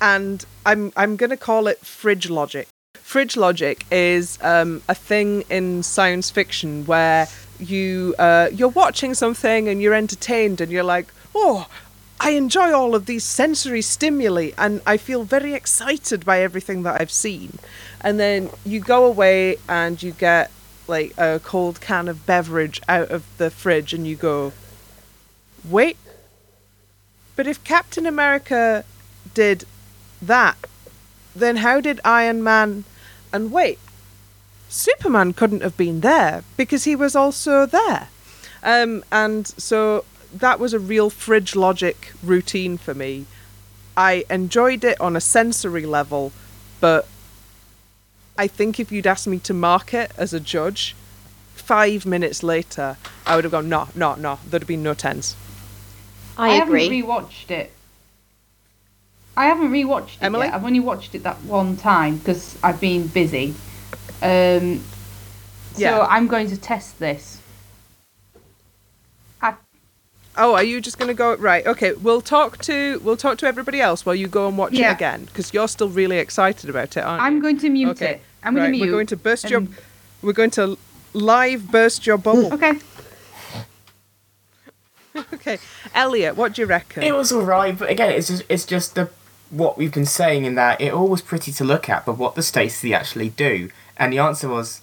And I'm I'm gonna call it fridge logic. Fridge logic is um, a thing in science fiction where you uh, you're watching something and you're entertained and you're like, oh, I enjoy all of these sensory stimuli and I feel very excited by everything that I've seen. And then you go away and you get like a cold can of beverage out of the fridge and you go, wait, but if Captain America did that, then how did Iron Man and wait, Superman couldn't have been there because he was also there. Um, and so that was a real fridge logic routine for me. I enjoyed it on a sensory level, but I think if you'd asked me to mark it as a judge, five minutes later, I would have gone, no, no, no, there'd have been no tens. I, agree. haven't rewatched it. I haven't rewatched it Emily? yet. I've only watched it that one time because I've been busy. Um, so I'm going to test this. I, Oh, are you just going to go right? Okay, we'll talk to we'll talk to everybody else while you go and watch Yeah. it again because you're still really excited about it, aren't you? I'm going to mute okay. it. I'm going right, to mute. We're going to burst your we're going to live burst your bubble. [LAUGHS] Okay. [LAUGHS] okay, Elliot, what do you reckon? It was alright, but again, it's just it's just the what we've been saying in that it all was pretty to look at, but what does Stacey actually do? And the answer was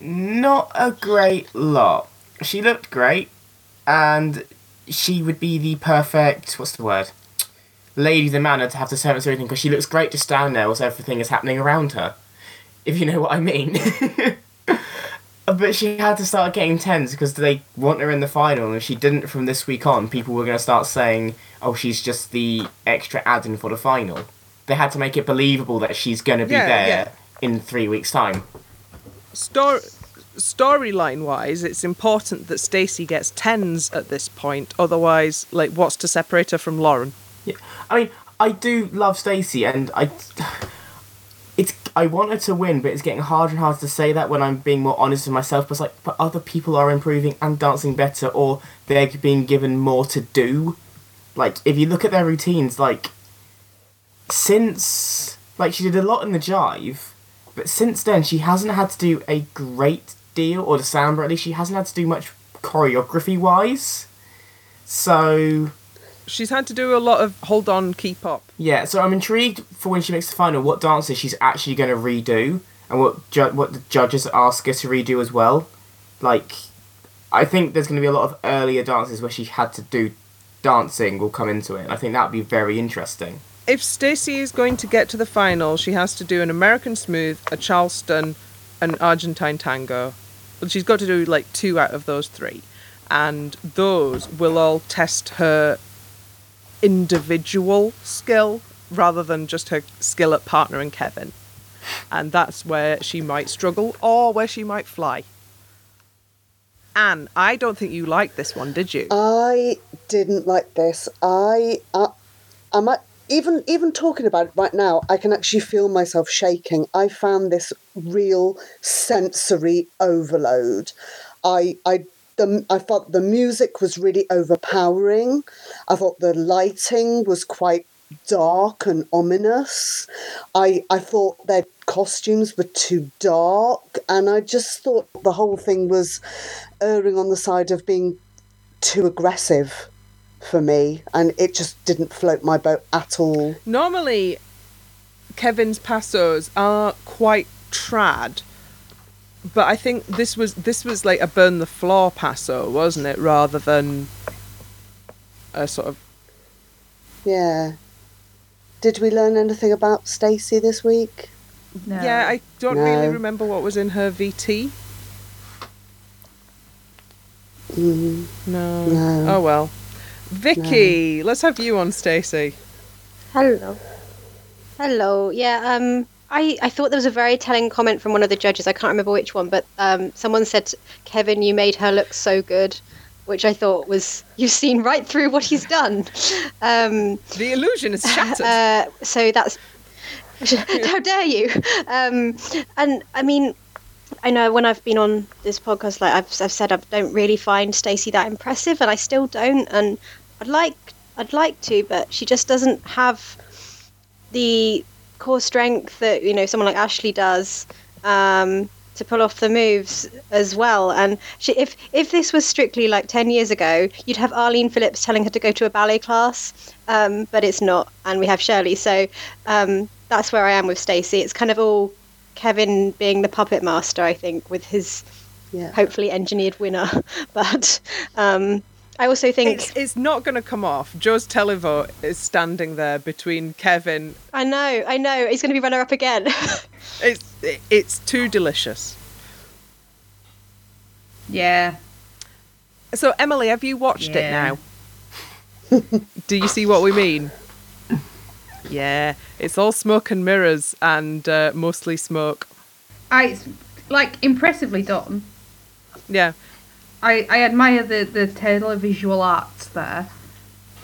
Not a great lot. She looked great, and she would be the perfect. What's the word? Lady of the manor to have the servants everything because she looks great to stand there whilst everything is happening around her. If you know what I mean. [LAUGHS] but she had to start getting tense because they want her in the final, and if she didn't from this week on, people were going to start saying, "Oh, she's just the extra add-in for the final." They had to make it believable that she's going to be Yeah, there yeah. In three weeks' time. Stor- storyline wise, it's important that Stacey gets tens at this point. Otherwise, like, what's to separate her from Lauren? Yeah, I mean, I do love Stacey, and I, it's I want her to win, but it's getting harder and harder to say that when I'm being more honest with myself. But it's like, but other people are improving and dancing better, or they're being given more to do. Like, if you look at their routines, like since like she did a lot in the jive, but since then she hasn't had to do a great deal, or the samba at least she hasn't had to do much choreography wise. So She's had to do a lot of hold on, keep up. yeah, so I'm intrigued for when she makes the final what dances she's actually going to redo and what ju- what the judges ask her to redo as well. Like, I think there's going to be a lot of earlier dances where she had to do dancing will come into it. And I think that would be very interesting. If Stacey is going to get to the final, she has to do an American Smooth, a Charleston, an Argentine Tango. But she's got to do like two out of those three. And those will all test her individual skill rather than just her skill at partnering Kevin. And that's where she might struggle or where she might fly. Anne, I don't think you liked this one, did you? I didn't like this. I, I, I might even even talking about it right now. I can actually feel myself shaking. I found this real sensory overload. I, I, the, I thought the music was really overpowering. I thought the lighting was quite dark and ominous. I, I thought their costumes were too dark, and I just thought the whole thing was erring on the side of being too aggressive for me, and it just didn't float my boat at all. Normally, Kevin's passos are quite trad, but I think this was this was like a burn the floor passo, wasn't it, rather than a sort of Yeah. Did we learn anything about Stacey this week? No. yeah. I don't really remember what was in her VT. Mm, No. No. Oh well. Vikki, let's have you on Stacey. Hello. Hello. Yeah, um I, I thought there was a very telling comment from one of the judges. I can't remember which one, but um, someone said, Kevin, you made her look so good, which I thought was, you've seen right through what he's done. [LAUGHS] Um, The illusion is [LAUGHS] shattered. uh, so that's, [LAUGHS] how dare you? Um, and I mean, I know when I've been on this podcast, like I've, I've said, I don't really find Stacey that impressive, and I still don't. And I'd like, I'd like to, but she just doesn't have the core strength that you know someone like Ashley does um, to pull off the moves as well. And she, if if this was strictly like ten years ago, you'd have Arlene Phillips telling her to go to a ballet class, um, but it's not, and we have Shirley. So um, that's where I am with Stacey. It's kind of all Kevin being the puppet master, I think, with his yeah. hopefully engineered winner. [LAUGHS] but um, I also think it's, it's not going to come off. Joe's Televo is standing there between Kevin. I know, I know, he's going to be runner up again. [LAUGHS] It's it's too delicious. Yeah. So Emily, have you watched it now? [LAUGHS] Do you see what we mean? Yeah, it's all smoke and mirrors and uh, mostly smoke. I, it's like impressively done. Yeah, I, I admire the, the televisual arts there.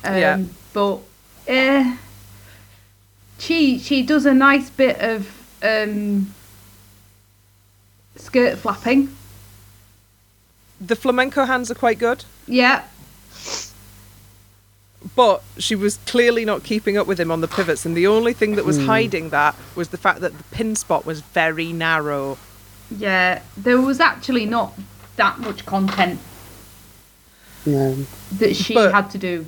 Um, Yeah. But uh, she she does a nice bit of um, skirt flapping. the flamenco hands are quite good, Yeah. But she was clearly not keeping up with him on the pivots, and the only thing that was hiding that was the fact that the pin spot was very narrow. Yeah. There was actually not that much content No. that she But- had to do.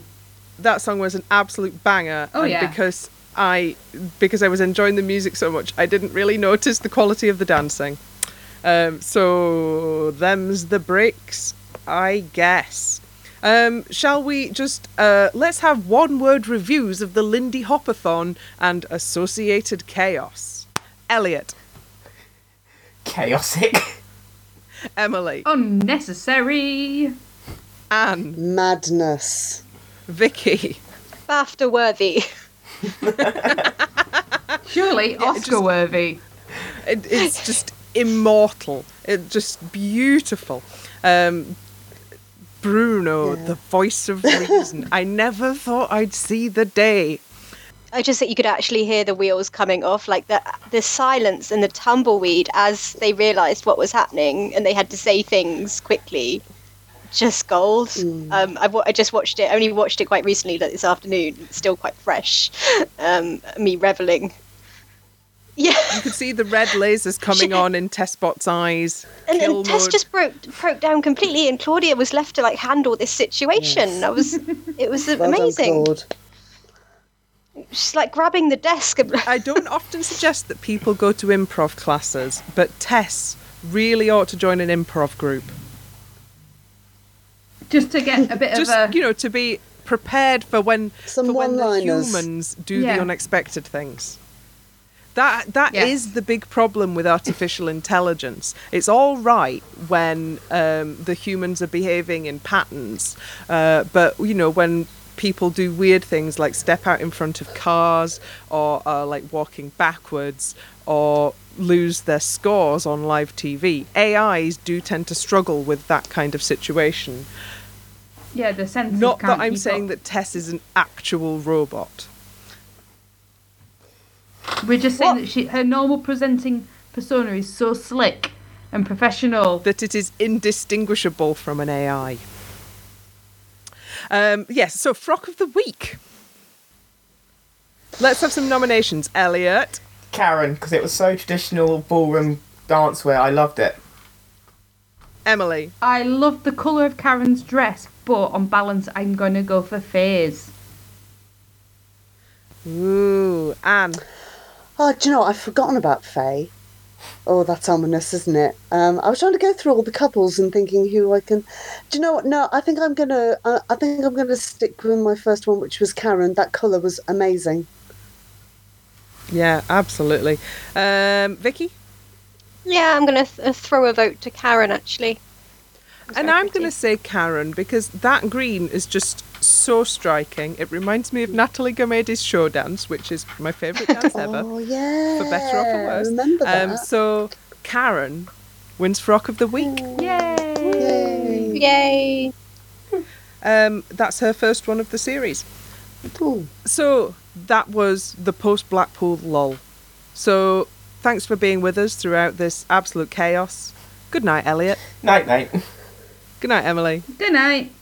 That song was an absolute banger. Oh, and yeah. because I because I was enjoying the music so much, I didn't really notice the quality of the dancing. Um, so them's the breaks, I guess. Um, shall we just uh, let's have one word reviews of the Lindy Hopathon and associated chaos. Elliot, Chaotic. Emily, Unnecessary. Anne, Madness. Vikki, BAFTA worthy. Surely Oscar just- worthy. it, it's just immortal. It just beautiful. Um, Bruno, Yeah. the voice of reason. I never thought I'd see the day. I just that you could actually hear the wheels coming off, like the the silence and the tumbleweed as they realised what was happening and they had to say things quickly. Just gold. Um, I, I just watched it. I only watched it quite recently, like this afternoon. It's still quite fresh. [LAUGHS] Um, me reveling. Yeah, You could see the red lasers coming on in Tessbot's eyes. and Kill then Tess just broke broke down completely, and Claudia was left to like handle this situation. I was, it was [LAUGHS] Well amazing. Claude. She's like grabbing the desk. I don't [LAUGHS] often suggest that people go to improv classes, but Tess really ought to join an improv group. Just to get a bit Just of a. you know, to be prepared for when Some for when the humans do Yeah. the unexpected things. That that is Yes. the big problem with artificial intelligence. It's all right when um, the humans are behaving in patterns, uh, but you know when people do weird things like step out in front of cars or are like walking backwards or lose their scores on live TV. AIs do tend to struggle with that kind of situation. yeah, the sense. Not that I'm saying that Tess is an actual robot. We're just saying What? that she, her normal presenting persona is so slick and professional. that it is indistinguishable from an AI. Um, yes, so Frock of the Week. Let's have some nominations. Elliot, Karen, because it was so traditional ballroom dancewear. I loved it. Emily, I love the colour of Karen's dress, but on balance, I'm going to go for Faye's. ooh, Anne, Oh, do you know, what? I've forgotten about Faye. Oh, that's ominous, isn't it? Um, I was trying to go through all the couples and thinking who I can. Do you know what? No, I think I'm gonna. Uh, I think I'm gonna stick with my first one, which was Karen. That colour was amazing. yeah, absolutely. Um, Vikki, Yeah, I'm gonna th- throw a vote to Karen actually. And I'm going to say Karen because that green is just so striking. It reminds me of Natalie Gumede's show dance, which is my favourite [LAUGHS] dance ever. Oh yeah. for better or for worse. Remember that? Um, so Karen wins Frock of the Week. Yay! Yay. Yay! Um, that's her first one of the series. Ooh. So that was the post Blackpool lull. So thanks for being with us throughout this absolute chaos. Good night, Elliot. Night, night. Good night, Emily. Good night.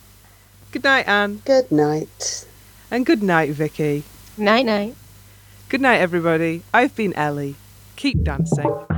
Good night, Anne. Good night. And good night, Vikki. Night night. Good night, everybody. I've been Ellie. Keep dancing.